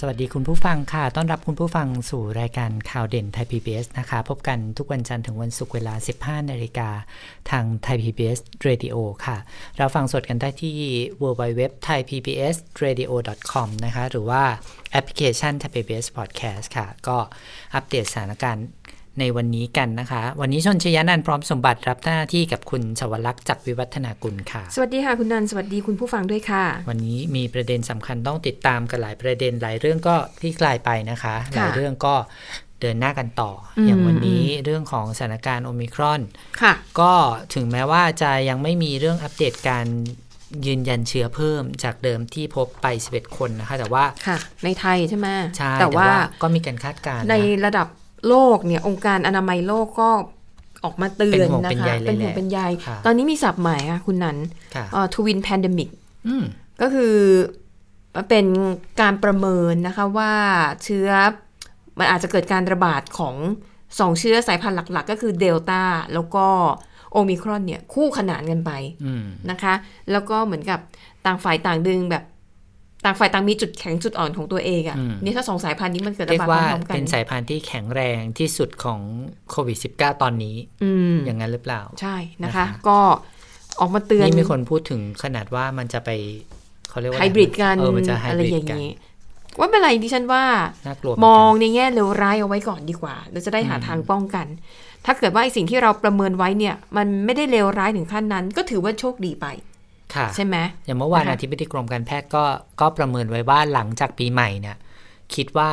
สวัสดีคุณผู้ฟังค่ะ ต้อนรับคุณผู้ฟังสู่รายการข่าวเด่นไทย PBS นะคะ พบกันทุกวันจันทร์ถึงวันศุกร์เวลา 15 นาฬิกาทางไทย PBS Radio ค่ะ เราฟังสดกันได้ที่ www thai pbs radio com นะคะ หรือว่าแอปพลิเคชัน Thai PBS Podcast ค่ะ ก็อัปเดตสถานการณ์ ในวันนี้กันนะคะ วันนี้ชนชยานันท์พร้อมสมบัติรับหน้าที่กับคุณชวลักษณ์จักรวิวัฒนากุลค่ะ สวัสดีค่ะคุณนันท์สวัสดีคุณผู้ฟังด้วยค่ะ วันนี้มีประเด็นสำคัญต้องติดตามกันหลายประเด็นหลายเรื่องก็คลี่คลายไปนะคะ หลายเรื่องก็เดินหน้ากันต่ออมอย่างวันนี้เรื่องของสถานการณ์โอมิครอนค่ะก็ถึงแม้ว่าจะยังไม่มีเรื่องอัปเดตการยืนยันเชื้อเพิ่มจากเดิมที่พบไป 11 คนนะคะ แต่ว่าค่ะในไทยใช่ไหมใช่แต่ว่าก็มีการคาดการณ์ในนะระดับ โลกเนี่ยองค์การอนามัยโลกก็ออกมาเตือนเป็นห่วงนะเป็นคะใยเลยเป็นห่วงแหละเป็นใยค่ะตอนนี้มีศัพท์ใหม่ค่ะคุณนันค่ะ twin pandemic อืมก็คือเป็นการประเมินนะคะว่าเชื้อมันอาจจะเกิดการระบาดของสองเชื้อสายพันธุ์หลัก ๆ ก็คือเดลต้าแล้วก็โอมิครอนเนี่ยคู่ขนานกันไปอืมนะคะ แล้วก็เหมือนกับต่างฝ่ายต่างดึงแบบ ต่างฝ่ายต่างมีจุดแข็งจุดอ่อนของตัวเองอะ่ะอืมนี่ถ้าสองสายพันธุ์นี้มันเกิดเรียระกบาดพว่าร้อมๆกัเป็นนสายพันธุ์ที่แข็งแรงที่สุดของโควิด -19 ตอนนี้อืมอย่างนั้นหรือเปล่า ใช่นะนะคะคะ ก็ออกมาเตือนนี่มีคนพูดถึงขนาดว่ามันจะไปเขาเรียกว่าไฮบริดกันเออมันจะไฮอะไรบริอดย่างกันนี้ว่าเป็นไรดิฉันว่าน่ากลัวเหมนองกันในแง่เลวร้ายเอาไว้ก่อนดีกว่า เราจะได้หาทางป้องกัน ถ้าเกิดว่าไอ้สิ่งที่เราประเมินไว้เนี่ย มันไม่ได้เลวร้ายถึงขั้นนั้น ก็ถือว่าโชคดีไปค่ะ ใช่ไหมอย่างเมื่อวานนะคะอธิบดีกรมการแพทย์ก็ก็ประเมินไว้ว่าหลังจากปีใหม่เนี่ยคิดว่า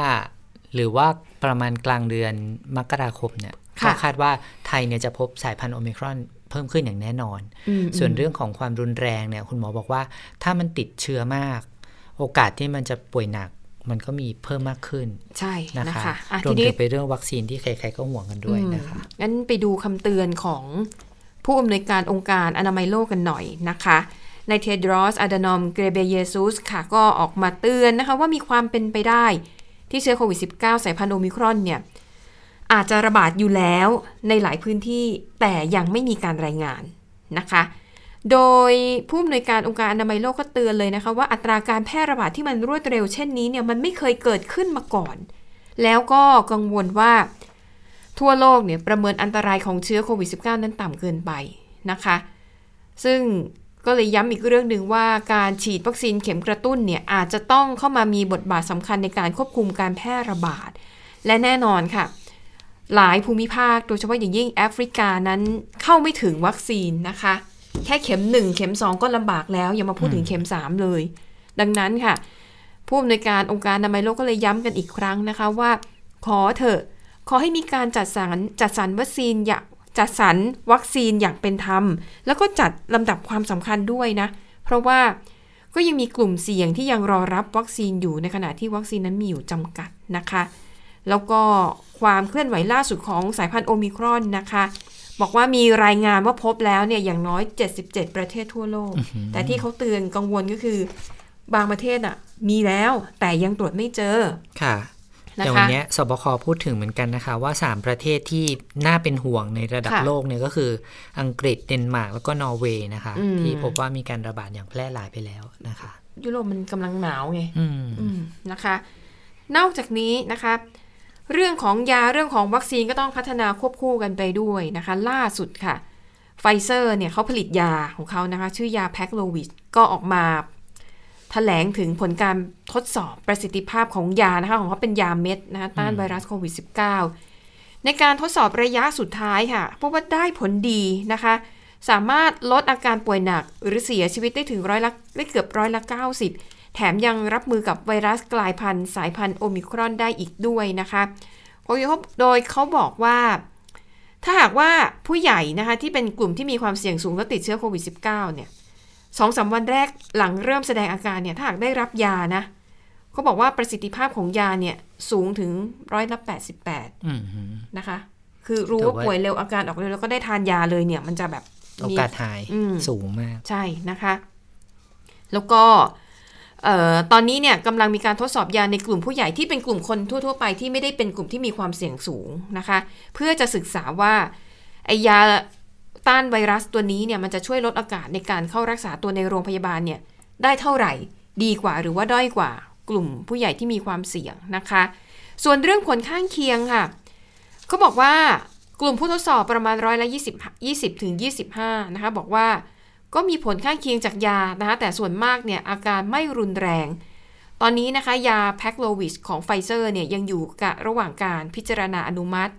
หรือว่าประมาณกลางเดือนมกราคมเนี่ยก็คาดว่าไทยเนี่ยจะพบสายพันธุ์โอมิครอนเพิ่มขึ้นอย่างแน่นอนอืมส่วนเรื่องของความรุนแรงเนี่ยคุณหมอบอกว่า ถ้ามันติดเชื้อมาก โอกาสที่มันจะป่วยหนักมันก็มีเพิ่มมากขึ้น ใช่นะนะคะคะอะรวทีมนี้ถึงไปเรื่องวัคซีนที่ใครๆก็ห่วงกันด้วยนะคะงั้นไปดูคำเตือนของผู้อำนวยการองค์การอนามัยโลกกันหน่อยนะคะ ในเทดรอสอะดานอมเกรเบเยซุสค่ะก็ออกมาเตือนนะคะว่ามีความเป็นไปได้ ที่เชื้อโควิด -19 สายพันธุ์โอมิครอนเนี่ยอาจจะระบาดอยู่แล้วในหลายพื้นที่แต่ยังไม่มีการรายงานนะคะ โดยผู้อำนวยการองค์การอนามัยโลกก็เตือนเลยนะคะว่าอัตราการแพร่ระบาดที่มันรวดเร็วเช่นนี้เนี่ยมันไม่เคยเกิดขึ้นมาก่อน แล้วก็กังวลว่าทั่วโลกเนี่ยประเมินอันตรายของเชื้อโควิด -19 นั้นต่ำเกินไปนะคะ ซึ่ง ก็เลยย้ำอีกเรื่องหนึ่งว่าการฉีดวัคซีนเข็มกระตุ้นเนี่ยอาจจะต้องเข้ามามีบทบาทสำคัญในการควบคุมการแพร่ระบาด และแน่นอนค่ะ หลายภูมิภาคโดยเฉพาะอย่างยิ่งแอฟริกานั้นเข้าไม่ถึงวัคซีนนะคะ แค่เข็ม 1 เข็ม 2 ก็ลำบากแล้ว อย่ามาพูดถึงเข็ม 3 เลย ดังนั้นค่ะ ผู้อำนวยการองค์การอนามัยโลกก็เลยย้ำกันอีกครั้งนะคะว่า ขอเถอะขอให้มีการจัดสรรจัดสรรวัคซีนอย่าง จัดสรรวัคซีนอย่างเป็นธรรม แล้วก็จัดลำดับความสำคัญด้วยนะ เพราะว่าก็ยังมีกลุ่มเสี่ยงที่ยังรอรับวัคซีนอยู่ในขณะที่วัคซีนนั้นมีอยู่จำกัดนะคะ แล้วก็ความเคลื่อนไหวล่าสุดของสายพันธุ์โอมิครอนนะคะ บอกว่ามีรายงานว่าพบแล้วเนี่ยอย่างน้อย 77 ประเทศทั่วโลก แต่ที่เขาเตือนกังวลก็คือบางประเทศอะมีแล้วแต่ยังตรวจไม่เจอค่ะ นะแต่คะวันเนี้ยสบคพูดถึงเหมือนกันนะคะ ว่า 3 ประเทศที่น่าเป็นห่วงในระดับค่ะโลกเนี่ยก็คืออังกฤษเดนมาร์กแล้วก็นอร์เวย์นะคะอืมที่พบว่ามีการระบาดอย่างแพร่หลายไปแล้วนะคะ ยุโรปมันกำลังหนาวไงอืมอืมนะคะ นอกจากนี้นะคะ เรื่องของยาเรื่องของวัคซีนก็ต้องพัฒนาควบคู่กันไปด้วยนะคะ ล่าสุดค่ะไฟเซอร์เนี่ยเขาผลิตยาของเขานะคะ ชื่อยาแพ็กโลวิดก็ออกมา แถลงถึงผลการทดสอบประสิทธิภาพของยานะคะ ของเขาเป็นยาเม็ดนะคะต้านไวรัสโควิด -19 ในการทดสอบระยะสุดท้ายค่ะพบว่าได้ผลดีนะคะ สามารถลดอาการป่วยหนัก หรือเสียชีวิตได้ถึงร้อยละได้เกือบร้อยละ 90 แถมยังรับมือกับไวรัสกลายพันธุ์สายพันธุ์โอมิครอนได้อีกด้วยนะคะโดยเขาบอกว่าถ้าหากว่าผู้ใหญ่นะคะที่เป็นกลุ่มที่มีความเสี่ยงสูงและติดเชื้อโควิด -19 เนี่ย สองสามวันแรกหลังเริ่มแสดงอาการเนี่ยถ้าหากได้รับยานะเขาบอกว่าประสิทธิภาพของยาเนี่ยสูงถึงร้อยละ88อืมฮึนะคะ คือรู้แต่ว่าว่าป่วยเร็วอาการออกเร็วแล้วก็ได้ทานยาเลยเนี่ย มันจะแบบโอมีกาสหายอืมสูงมาก ใช่นะคะ แล้วก็เอ่อตอนนี้เนี่ยกำลังมีการทดสอบยาในกลุ่มผู้ใหญ่ที่เป็นกลุ่มคนทั่ว ๆ ไปที่ไม่ได้เป็นกลุ่มที่มีความเสี่ยงสูงนะคะ เพื่อจะศึกษาว่าไอยา ต้านไวรัสตัวนี้เนี่ยมันจะช่วยลดโอกาศในการเข้ารักษาตัวในโรงพยาบาลเนี่ยได้เท่าไหร่ดีกว่าหรือว่าด้อยกว่ากลุ่มผู้ใหญ่ที่มีความเสี่ยงนะคะ ส่วนเรื่องผลข้างเคียงค่ะเขาบอกว่ากลุ่มผู้ทดสอบประมาณร้อยละ20 20ถึง25นะคะบอกว่าก็มีผลข้างเคียงจากยานะคะแต่ส่วนมากเนี่ยอาการไม่รุนแรง ตอนนี้นะคะยาแพคโลวิชของไฟเซอร์เนี่ยยังอยู่กับระหว่างการพิจารณาอนุมัติ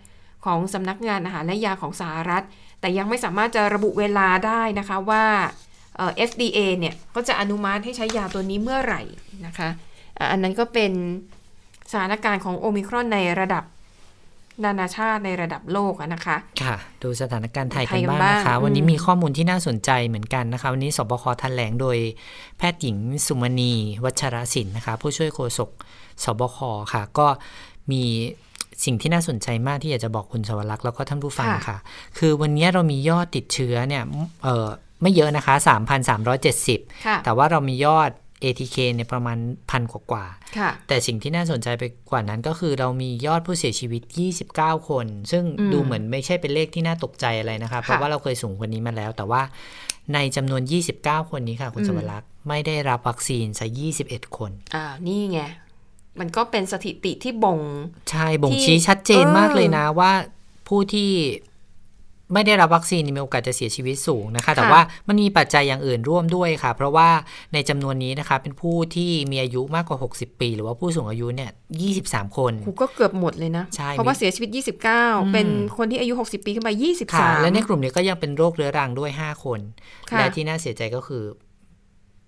ของสำนักงานอาหารและยาของสหรัฐ แต่ยังไม่สามารถจะระบุเวลาได้นะคะว่าเอ่อ FDA เนี่ยก็จะอนุมัติให้ใช้ยาตัวนี้เมื่อไหร่นะคะอะอันนั้นก็เป็นสถานการณ์ของโอมิครอนในระดับนานาชาติในระดับโลกอะนะคะ ค่ะ ดูสถานการณ์ไทยไทกันยกันบ้างบ้างนะคะอืมวันนี้มีข้อมูลที่น่าสนใจเหมือนกันนะคะ วันนี้สบคแถลงโดยแพทย์หญิงสุมณี วัชรศิลป์นะคะ ผู้ช่วยโฆษกสบคค่ะ ก็มี สิ่งที่น่าสนใจมากที่อยากจะบอกคุณสวรักษ์แล้วก็ท่านผู้ฟังค่ะ คือวันนี้เรามียอดติดเชื้อเนี่ยเออไม่เยอะนะคะ 3,370ค่ะแต่ว่าเรามียอด ATK เนี่ยประมาณพันกว่าๆค่ะแต่สิ่งที่น่าสนใจไปกว่านั้นก็คือเรามียอดผู้เสียชีวิต 29 คน ซึ่งอืมดูเหมือนไม่ใช่เป็นเลขที่น่าตกใจอะไรนะคะ เพราะว่าเราเคยสูงกว่านี้มาแล้ว แต่ว่าในจำนวน 29 คนนี้ค่ะ คุณอืมสวรักษ์ไม่ได้รับวัคซีนซะ21 คน อ่า นี่ไง มันก็เป็นสถิติที่บ่ง ใช่ บ่งที่ชี้ชัดเจนเออมากเลยนะว่าผู้ที่ไม่ได้รับวัคซีนมีโอกาสจะเสียชีวิตสูงนะคะ แต่ว่ามันมีปัจจัยอย่างอื่นร่วมด้วยค่ะ เพราะว่าในจำนวนนี้นะคะ เป็นผู้ที่มีอายุมากกว่า 60 ปี หรือว่าผู้สูงอายุเนี่ย 23 คนหูก็เกือบหมดเลยนะ ใช่ เพราะว่าเสียชีวิต 29 เป็นคนที่อายุ 60 ปีขึ้นไปค่ะ23 และในกลุ่มนี้ก็ยังเป็นโรคเรื้อรังด้วย 5 คนค่ะและที่น่าเสียใจก็คือ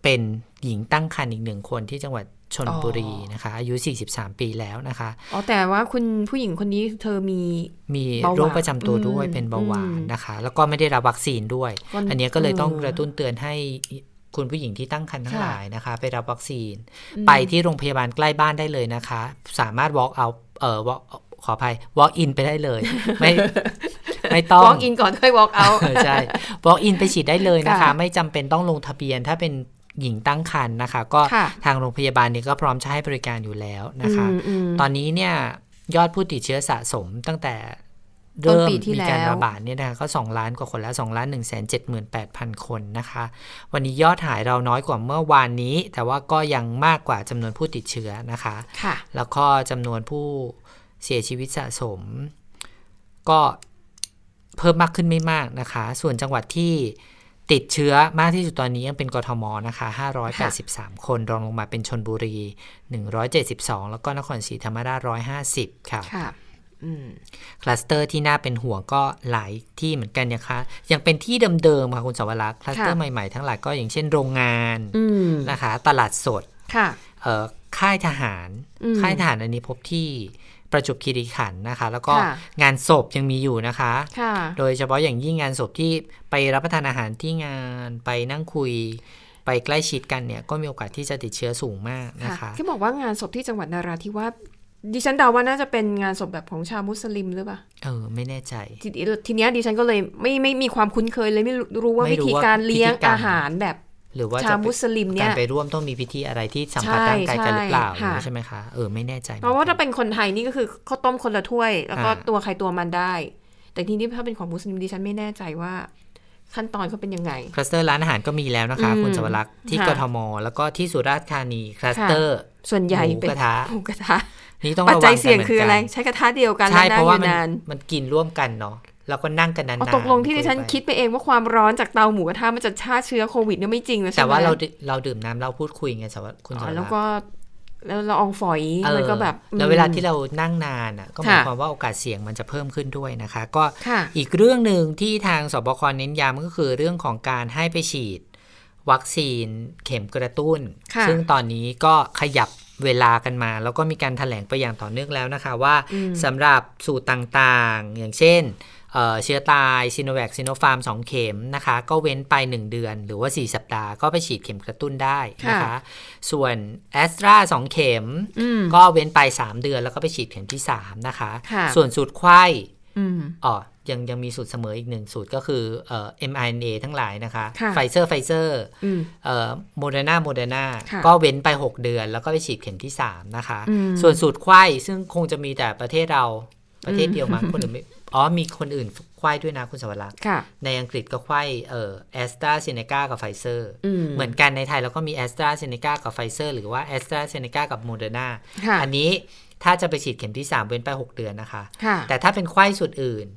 เป็นหญิงตั้งครรภ์อีกหนึ่งคนที่จังหวัด ชนบุรีนะคะ อายุ 43 ปีแล้วนะคะ อ๋อ แต่ว่าคุณผู้หญิงคนนี้เธอมีมีเบาหวานโรคประจำตัวด้วยอืมเป็นเบาหวานอืมนะคะ แล้วก็ไม่ได้รับวัคซีนด้วยก็อันนี้ก็เลยต้องเออกระตุ้นเตือนให้คุณผู้หญิงที่ตั้งครรภ์ทั้งค่ะหลายนะคะ ไปรับวัคซีนอืมไปที่โรงพยาบาลใกล้บ้านได้เลยนะคะ สามารถ walk out เอ่อ walk ขออภัย walk in ไปได้เลย ไม่ไม่ต้อง walk in ก่อนค่อย walk out เออใช่ walk in ไปฉีดได้เลยนะคะค่ะไม่จำเป็นต้องลงทะเบียนถ้าเป็น หญิงตั้งครรภ์นะคะ ก็ค่ะทางโรงพยาบาลนี้ก็พร้อมจะให้บริการอยู่แล้วนะคะอืมอืมตอนนี้เนี่ยยอดผู้ติดเชื้อสะสมตั้งแต่ต้นเริ่มปีที่มีการแล้วระบาดเนี่ยนะคะก็2ล้านกว่าคนแล้ว2ล้าน1 7 8 0 0 0คนนะคะ วันนี้ยอดหายเราน้อยกว่าเมื่อวานนี้ แต่ว่าก็ยังมากกว่าจำนวนผู้ติดเชื้อนะคะค่ะแล้วก็จำนวนผู้เสียชีวิตสะสม ก็เพิ่มมากขึ้นไม่มากนะคะ ส่วนจังหวัดที่ ติดเชื้อมากที่สุดตอนนี้ยังเป็นกทมนะคะ 583 คนรองลงมาเป็นชลบุรี 172 แล้วก็นครศรีธรรมราช 150 ค่ะค่ะอืมคลัสเตอร์ที่น่าเป็นห่วงก็หลายที่เหมือนกันนะคะยังเป็นที่เดิมๆค่ะคุณสวรักษ์คลัสเตอร์ค่ะใหม่ๆทั้งหลายก็อย่างเช่นโรงงานอืมนะคะ ตลาดสดค่ะเอ่อค่ายทหารอืมค่ายทหารอันนี้พบที่ ประจวบคีรีขันธ์นะคะ แล้วก็ค่ะงานศพยังมีอยู่นะคะค่ะโดยเฉพาะอย่างยิ่งงานศพที่ไปรับประทานอาหารที่งานไปนั่งคุยไปใกล้ชิดกันเนี่ยก็มีโอกาสที่จะติดเชื้อสูงมากนะคะที่บอกว่างานศพที่จังหวัดนาราธิวาสดิฉันเดาว่าน่าจะเป็นงานศพแบบของชาวมุสลิมหรือเปล่า เออ ไม่แน่ใจ ทีทีเนี้ยดิฉันก็เลยไม่ไม่มีความคุ้นเคยเลยไม่รู้รู้ว่าไม่วิรู้ธีว่าการเลี้ยงพิธีกรรมอาหารแบบ หรือว่าชาจะวมุสลิมเนี่กายรไปร่วมต้องมีพิธีอะไรที่สัมผัสใช่ร่างกายกันหรือเปล่าใช่ค่ะใช่ไหมคะเออไม่แน่ใจเพราะว่าหมืถ้าอนกันเป็นคนไทยนี่ก็คือข้าวต้มคนละถ้วย แล้วก็อ่าตัวใครตัวมันได้ แต่ทีนี้ถ้าเป็นของมุสลิมดิฉันไม่แน่ใจว่าขั้นตอนเขาเป็นยังไง คลัสเตอร์ร้านอาหารก็มีแล้วนะคะอืมคุณสวรักษ์ที่ค่ะกทม แล้วก็ที่สุราษฎร์ธานีคลัสเตอร์ ส่วนใหญ่หมูเป็นกระทะหมูกระทะนี่ต้องปัจระวัจังยกันเสี่ยงเหมือนคืออะไรกันใช้กระทะเดียวกันใช่แล้วเพนั่งราะอว่ายู่มันนานมันกินร่วมกันเนาะ แล้วก็นั่งกันนานเอาๆตกลงที่ดิฉันคุยไปคิดไปเองว่าความร้อนจากเตาหมูกระทะมันจะฆ่าเชื้อโควิดเนี่ยไม่จริงนะใช่แต่ไหมว่าเราดื่มเราดื่มน้ำเราพูดคุยไงสวัสคุณสอ๋วัอสดิ์แล้วก็แล้วละอองฝอยเออมันก็แบบแล้วเวลาที่อืมเรานั่งนานอะก็หมายค่ะความว่าโอกาสเสี่ยงมันจะเพิ่มขึ้นด้วยนะคะ ก็ค่ะอีกเรื่องหนึ่งที่ทางสบคเน้นย้ำก็คือเรื่องของการให้ไปฉีด วัคซีนเข็มกระตุ้นค่ะซึ่งตอนนี้ก็ขยับเวลากันมา แล้วก็มีการถแถลงไปอย่างต่อเนื่องแล้วนะคะว่าอืมสำหรับสูตรต่างๆ อย่างเช่น เอ่อเชื้อตายซีโนแวคซีโนฟาร์ม2เข็มนะคะ ก็เว้นไป 1 เดือน หรือว่า 4 สัปดาห์ก็ไปฉีดเข็มกระตุ้นได้นะคะค่ะส่วนแอสตรา2เข็มอืมก็เว้นไป 3 เดือนแล้วก็ไปฉีดเข็มที่ 3 นะคะค่ะส่วนสูตรไขว้อืมอ๋อยังยังมีสูตรเสมออีกหนึ่งสูตรก็คือเอ่อ mRNA ทั้งหลายนะคะค่ะไฟเซอร์ไฟเซอร์อืมเอ่อโมเดอร์นาโมเดอร์นาค่ะก็เว้นไป 6 เดือน แล้วก็ไปฉีดเข็มที่ 3 นะคะอืมส่วนสูตรไขว้ซึ่งคงจะมีแต่ประเทศเรา ประเทศอืมเดียวมั้งคนอื่นไม่อ๋อมีคนอื่นไขว้ด้วยนะคุณสวรักษ์ค่ะในอังกฤษก็ไขว้เอ่อแอสตราเซเนกากับไฟเซอร์อืมเหมือนกันในไทยเราก็มีแอสตราเซเนกากับไฟเซอร์หรือว่าแอสตราเซเนกากับโมเดอร์นาค่ะอันนี้ถ้าจะไปฉีดเข็มที่ 3 เว้นไป 6 เดือนนะคะค่ะแต่ถ้าเป็นไขว้สูตรอื่น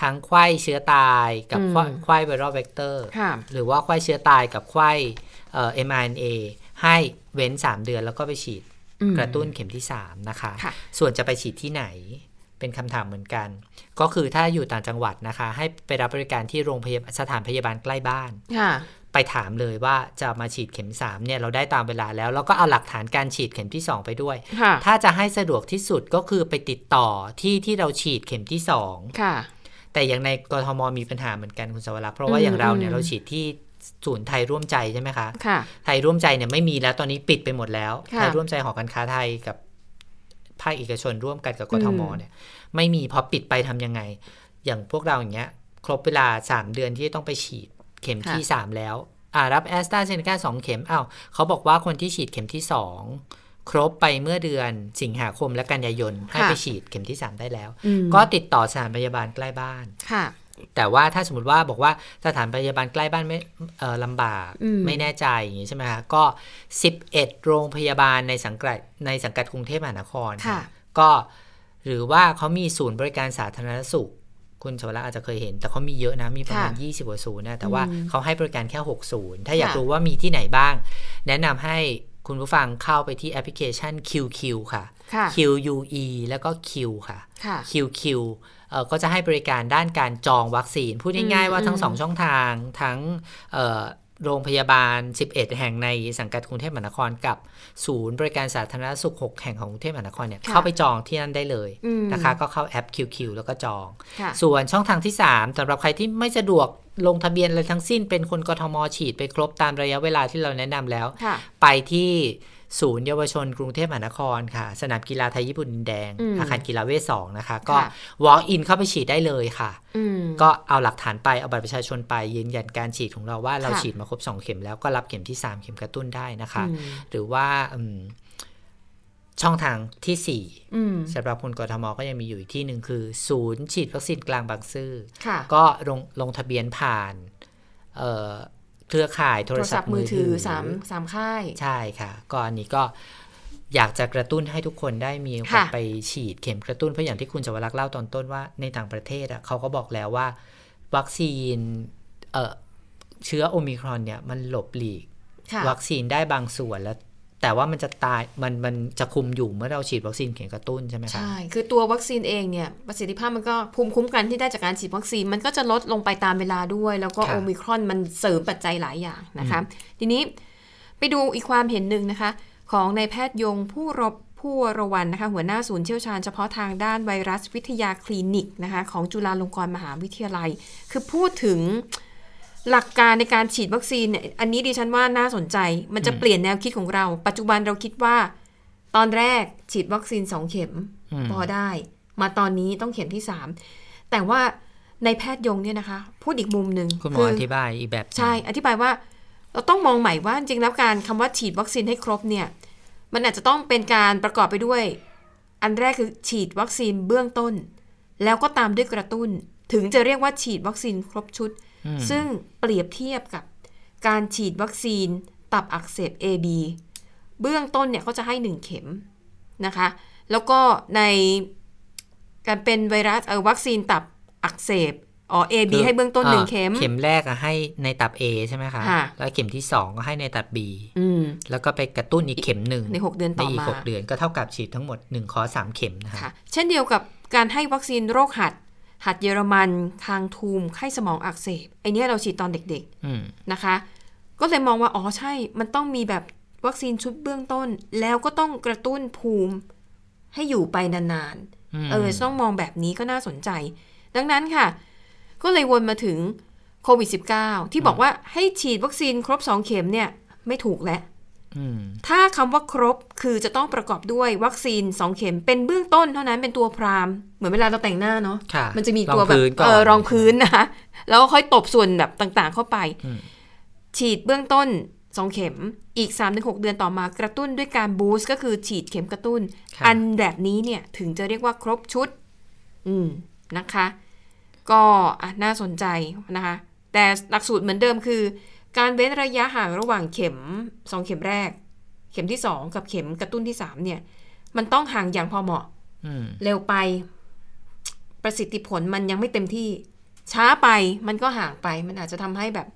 ทั้งไขว้เชื้อตายกับไขว้อืมไขว้ viral vector ค่ะหรือว่าไขว้เชื้อตายกับไขว้เอ่อ mRNA ให้เว้น 3 เดือนแล้วก็ไปฉีดอืมกระตุ้นเข็มที่ 3 นะคะค่ะส่วนจะไปฉีดที่ไหน เป็นคำถามเหมือนกัน ก็คือถ้าอยู่ต่างจังหวัดนะคะ ให้ไปรับบริการที่โรงพยาบาลสถานพยาบาลใกล้บ้านค่ะไปถามเลยว่าจะมาฉีดเข็ม3เนี่ยเราได้ตามเวลาแล้วแล้วก็เอาหลักฐานการฉีดเข็มที่ 2 ไปด้วยค่ะถ้าจะให้สะดวกที่สุดก็คือไปติดต่อที่ที่เราฉีดเข็มที่ค่ะ2แต่อย่างในกทมมีปัญหาเหมือนกันคุณสวรักษ์เพราะว่าอืมอย่างเราเนี่ยอืมเราฉีดที่ศูนย์ไทยร่วมใจใช่ไหมคะค่ะไทยร่วมใจเนี่ยไม่มีแล้วตอนนี้ปิดไปหมดแล้วค่ะไทยร่วมใจหอการค้าไทยกับ ภาคเอกชนร่วมกันกับกทมอืมเนี่ยไม่มีพอปิดไปทำยังไง อย่างพวกเราอย่างเงี้ย ครบเวลา 3 เดือนที่ต้องไปฉีดเข็มที่ 3 แล้วอ่ารับแอสตราเซเนกาสองเข็มอ้าวเขาบอกว่าคนที่ฉีดเข็มที่ 2 ครบไปเมื่อเดือนสิงหาคมและกันยายนให้ไปฉีดเข็มที่ 3 ได้แล้วอืมก็ติดต่อสถานพยาบาลใกล้บ้านค่ะ แต่ว่าถ้าสมมติว่าบอกว่าสถานพยาบาลใกล้บ้านไม่เอ่อลำบากอืมไม่แน่ใจอย่างนี้ใช่ไหมคะก็ 11 โรงพยาบาลในสังกัดในสังกัดกรุงเทพมหานครค่ะก็หรือว่าเขามีศูนย์บริการสาธารณสุข คุณชวรักษ์อาจจะเคยเห็น แต่เขามีเยอะนะ มีประมาณค่ะ20กว่าศูนย์นะ แต่ว่าอืมเขาให้บริการแค่ 6 ศูนย์ ถ้าอยากค่ะรู้ว่ามีที่ไหนบ้าง แนะนำให้คุณผู้ฟังเข้าไปที่แอปพลิเคชัน QQ ค่ะค่ะ QUE แล้วก็ Q ค่ะค่ะ QQ เอ่อ ก็จะให้บริการด้านการจองวัคซีน พูดง่ายๆว่าทั้งอืมสองช่องทางทั้งเอ่อโรงพยาบาล 11 แห่งในสังกัดกรุงเทพมหานครกับศูนย์บริการสาธารณสุข 6 แห่งของกรุงเทพมหานครเนี่ยค่ะเข้าไปจองที่นั่นได้เลยอืมนะคะ ก็เข้าแอป QQ แล้วก็จองค่ะส่วนช่องทางที่ 3สำหรับใครที่ไม่สะดวกลงทะเบียนอะไรทั้งสิ้นเป็นคนกทมฉีดไปครบตามระยะเวลาที่เราแนะนำแล้วค่ะไปที่ ศูนย์เยาวชนกรุงเทพมหานครค่ะ สนามกีฬาไทยญี่ปุ่นดินแดงอืมอาคารกีฬาเวทสองนะคะ ก็ค่ะ walk in เข้าไปฉีดได้เลยค่ะอืมก็เอาหลักฐานไป เอาบัตรประชาชนไปยืนยันการฉีดของเราว่าเราค่ะฉีดมาครบ 2 เข็มแล้วก็รับเข็มที่ 3 เข็มกระตุ้นได้นะคะอืมหรือว่าอืมช่องทางทีสี่อืม4สำหรับคนกทมก็ยังมีอยู่อีกที่หนึ่งคือ ศูนย์ฉีดวัคซีนกลางบางซื่อค่ะก็ลงลงทะเบียนผ่าน เอ่อเครือข่ายโทโทรรศัศัพพท์ท์มืมืออถืถืออสามสามค่าย ใช่ค่ะ ก็อันนี้ก็อยากจะกระตุ้นให้ทุกคนได้มีโอกาสค่ะไปฉีดเข็มกระตุ้นเพราะอย่างที่คุณจวรักษ์เล่าตอนต้นว่าในต่างประเทศอะเขาก็บอกแล้วว่า วัคซีนเอ่อเชื้อโอมิครอนเนี่ยมันหลบหลีกค่ะวัคซีนได้บางส่วนแล้ว แต่ว่ามันจะตายมันมันจะคุมอยู่เมื่อเราฉีดวัคซีนเข็มกระตุ้นใช่ไหมคะใช่ คือตัววัคซีนเองเนี่ยประสิทธิภาพมันก็ภูมิคุ้มกันที่ได้จากการฉีดวัคซีนมันก็จะลดลงไปตามเวลาด้วย แล้วก็ค่ะโอมิครอนมันเสริมปัจจัยหลายอย่างนะคะ ทีนี้ไปดูอีกความเห็นหนึ่งนะคะ ของนายแพทย์ยงผู้รบผู้วรวันนะคะหัวหน้าศูนย์เชี่ยวชาญเฉพาะทางด้านไวรัสวิทยาคลินิกนะคะของจุฬาลงกรณ์มหาวิทยาลัย คือพูดถึง หลักการในการฉีดวัคซีนเนี่ยอันนี้ดิฉันว่าน่าสนใจ มันจะเปลี่ยนแนวคิดของเรา ปัจจุบันเราคิดว่า ตอนแรกฉีดวัคซีนสองเข็มอืมพอได้ มาตอนนี้ต้องเข็มที่สามแต่ว่าในแพทย์ยงเนี่ยนะคะ พูดอีกมุมหนึ่งคุณหมออธิบายอีกแบบหนึ่งใช่ อธิบายว่า เราต้องมองใหม่ว่าจริงๆแล้วการคำว่าฉีดวัคซีนให้ครบเนี่ย มันอาจจะต้องเป็นการประกอบไปด้วย อันแรกคือฉีดวัคซีนเบื้องต้น แล้วก็ตามด้วยกระตุ้น ถึงจะเรียกว่าฉีดวัคซีนครบชุดอืม ซึ่งเปรียบเทียบกับการฉีดวัคซีนตับอักเสบ AB เบื้องต้นเนี่ยเขาจะให้ 1 เข็มนะคะ แล้วก็ในการเป็นไวรัสเออวัคซีนตับอักเสบอ๋อ AB คือให้เบื้องต้นหนึ่งอ่อเข็ม เข็มแรกอะให้ในตับ A ใช่ไหมคะค่ะแล้วเข็มที่2ก็ให้ในตับ B อืมแล้วก็ไปกระตุ้นอีกเข็มหนึ่งใน 6 เดือนในต่ออีกมาหกเดือนก็เท่ากับฉีดทั้งหมด1คอร์สสามเข็มนะคะค่ะเช่นเดียวกับการให้วัคซีนโรคหัด หัดเยอรมัน คางทูม ไข้สมองอักเสบไอเนี้ยเราฉีดตอนเด็กอืมๆนะคะ ก็เลยมองว่า อ๋อใช่ มันต้องมีแบบวัคซีนชุดเบื้องต้น แล้วก็ต้องกระตุ้นภูมิให้อยู่ไปนานๆอืมเออ ต้องมองแบบนี้ก็น่าสนใจ ดังนั้นค่ะ ก็เลยวนมาถึงโควิด -19 ที่บอกว่าให้ฉีดวัคซีนครบ 2 เข็มเนี่ย ไม่ถูกแล้วอืม ถ้าคำว่าครบคือจะต้องประกอบด้วยวัคซีน2เข็มเป็นเบื้องต้นเท่านั้นเป็นตัวพรามเหมือนเวลาเราแต่งหน้าเนาะค่ะมันจะมีตัวรองแบบพื้นก่อนเออรองพื้นนะคะแล้วก็ค่อยตบส่วนแบบต่างๆ เข้าไปอืมฉีดเบื้องต้น2เข็มอีก 3-6 เดือนต่อมากระตุ้นด้วยการบูสต์ก็คือฉีดเข็มกระตุ้นค่ะอันแบบนี้เนี่ยถึงจะเรียกว่าครบชุด อืมนะคะ ก็อะน่าสนใจนะคะ แต่หลักสูตรเหมือนเดิมคือ การเว้นระยะห่างระหว่างเข็มสองเข็มแรก เข็มที่สองกับเข็มกระตุ้นที่สามเนี่ย มันต้องห่างอย่างพอเหมาะอืมเร็วไป ประสิทธิผลมันยังไม่เต็มที่ ช้าไปมันก็ห่างไป มันอาจจะทำให้แบบ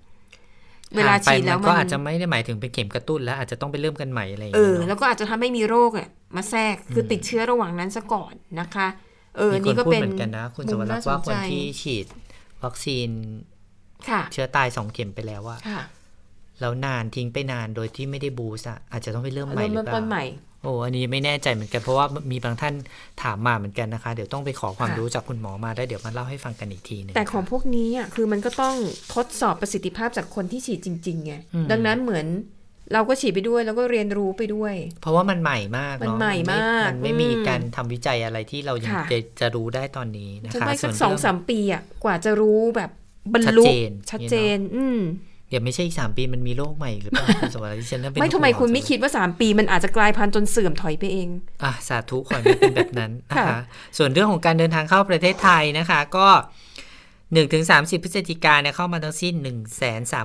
เวลาฉีดแล้วห่งไปมัก็นอาจจะไม่ได้หมายถึงเป็นเข็มกระตุ้นแล้ว อาจจะต้องไปเริ่มกันใหม่อะไรอย่างเอเงี้อยเนาะแล้วก็อาจจะทำให้มีโรคอะมาแทรกคือติดเชื้อระหว่างนั้นซะก่อนนะคะ เออมีคนี่นก็พูดเป็นเหมือนกันนะ คุณสวรักษ์ว่าคนที่ฉีดวัคซีนค่ะ เชื้อตายสองเข็มไปแล้วว่าค่ะแล้วนานทิ้งไปนานโดยที่ไม่ได้บูสต์อะอาจจะต้องไปเริ่มใหม่หรือเริ่มเปต้ล่านใหม่โอ้อันนี้ไม่แน่ใจเหมือนกันเพราะว่ามีบางท่านถามมาเหมือนกันนะคะ เดี๋ยวต้องไปขอความค่ะรู้จากคุณหมอมาได้เดี๋ยวมาเล่าให้ฟังกันอีกทีหนึงแต่ของพวกนี้อะคือมันก็ต้องทดสอบประสิทธิภาพจากคนที่ฉีดจริงๆไงอืมดังนั้นเหมือนเราก็ฉีดไปด้วยแล้วก็เรียนรู้ไปด้วย เพราะว่ามันใหม่มากเนาะมันใหม่มากนไม่มีอืมการทำวิจัยอะไรที่เรายังค่ะจะจะรู้ได้ตอนนี้นะฉันคะว่าสักวนสองเรื่สามปีอะกว่าจะรู้แบบ บรรลุชัดเจนชัดเจน อืมเดี๋ยวไม่ใช่อีกสามปีมันมีโรคใหม่หรือเปล่าคุณสวรรค์ที่ฉันน่าเป็นไม่ทำไมห่วงคุณไม่จังเลยคิดว่า3ปี มันอาจจะกลายพันธุ์จนเสื่อมถอยไปเอง อะสาธุขอให้ไม่เป็นแบบนั้นนะคะค่ะส่วนเรื่องของการเดินทางเข้าประเทศไทยนะคะ ก็1ถึง30พฤศจิกายนเนี่ยเข้ามาทั้งสิ้น1 3 3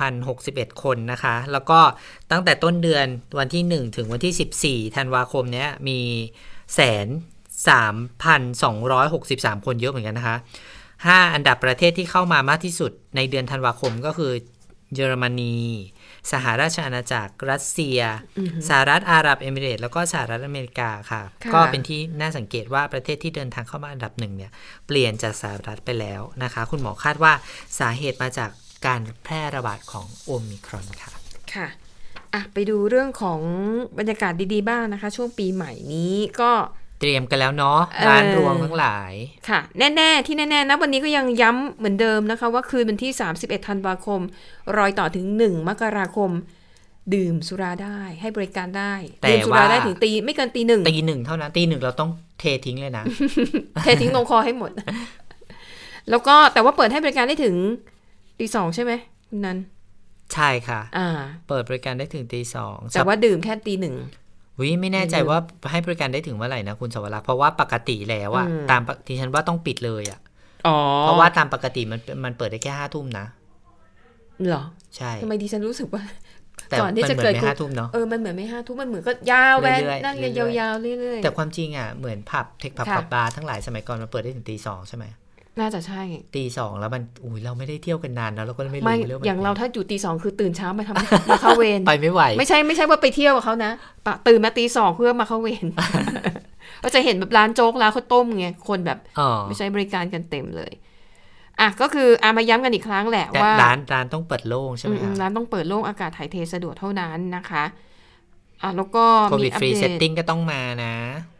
0 6 1คนนะคะ แล้วก็ตั้งแต่ต้นเดือนวันที่1ถึงวันที่14ธันวาคมเนี้ยมีแสน3,263คนเยอะเหมือนกันนะคะ 5 อันดับประเทศที่เข้ามามากที่สุดในเดือนธันวาคมก็คือเยอรมนี สหราชอาณาจักร รัสเซีย สหรัฐอาหรับเอมิเรตส์แล้วก็สหรัฐอเมริกาค่ะค่ะ ก็เป็นที่น่าสังเกตว่าประเทศที่เดินทางเข้ามาอันดับหนึ่งเนี่ยเปลี่ยนจากสหรัฐไปแล้วนะคะ คุณหมอคาดว่าสาเหตุมาจากการแพร่ระบาดของโอมิครอนค่ะ ค่ะอะ ไปดูเรื่องของบรรยากาศดีๆบ้างนะคะ ช่วงปีใหม่นี้ก็ เตรียมกันแล้วเนาะเอ่อร้านรวงทั้งหลาย ค่ะ แน่ ๆ ที่แน่ๆนะวันนี้ก็ยังย้ำเหมือนเดิมนะคะ ว่าคืนวันที่ 31 ธันวาคม รอยต่อถึง 1 มกราคม ดื่มสุราได้ให้บริการได้แต่ดื่มสุราว่าได้ถึงตีไม่เกินตีหนึ่งตีหนึ่งเท่านั้นตีหนึ่งเราต้องเททิ้งเลยนะ เททิ้งลงคอให้หมด แล้วก็แต่ว่าเปิดให้บริการได้ถึงตีสองใช่ไหมคุณนั้น ใช่ค่ะ อ่า เปิดบริการได้ถึงตีสองแต่ว่าดื่มแค่ตีหนึ่ง วิไม่แน่ใจว่าให้บริการได้ถึงเมื่อไหร่นะคุณสวรักษ์เพราะว่าปกติแล้วอะอืมตามปกที่ฉันว่าต้องปิดเลยอะอ๋อเพราะว่าตามปกติมันมันเปิดได้แค่ห้าทุ่มนะเหรอใช่ทำไมดิฉันรู้สึกว่าแต่ก่อนที่มันจะเหมือเกินดไม่ห้าทุ่มเนาะเออมันเหมือนไม่ห้าทุ่มมันเหมือนก็ยาวแวนเรื่อยๆนั่งกันเรื่ยอยๆาวๆเรื่อยๆแต่ความจริงอะเหมือนผับเทคผับค่ะผับบาร์ทั้งหลายสมัยก่อนมันเปิดได้ถึงตีสองใช่ไหม น่าจะใช่ตีสองแล้วมันอุ้ยเราไม่ได้เที่ยวกันนานแล้วเราก็ไม่รู้ไม่เรื่องอย่างเราถ้าอยู่ตีสองคือตื่นเช้ามาทำมาเข้าเวรไปไม่ไหว ไม่ใช่ไม่ใช่ว่าไปเที่ยวกับเขานะปะตื่นมาตีสองเพื่อมาเข้าเวรก็จะเห็นแบบร้านโจ๊กร้านข้าวต้มไงคนแบบอ๋อไม่ใช้บริการกันเต็มเลยอะก็คืออามาย้ำกันอีกครั้งแหละแต่ว่าร้านร้านต้องเปิดโล่งใช่ไหมอืคะมๆร้านต้องเปิดโล่งอากาศถ่ายเทสะดวกเท่านั้นนะคะอะแล้วก็โคมีวิดอัปฟรีเดเซตตติ้งก็ต้องมานะอื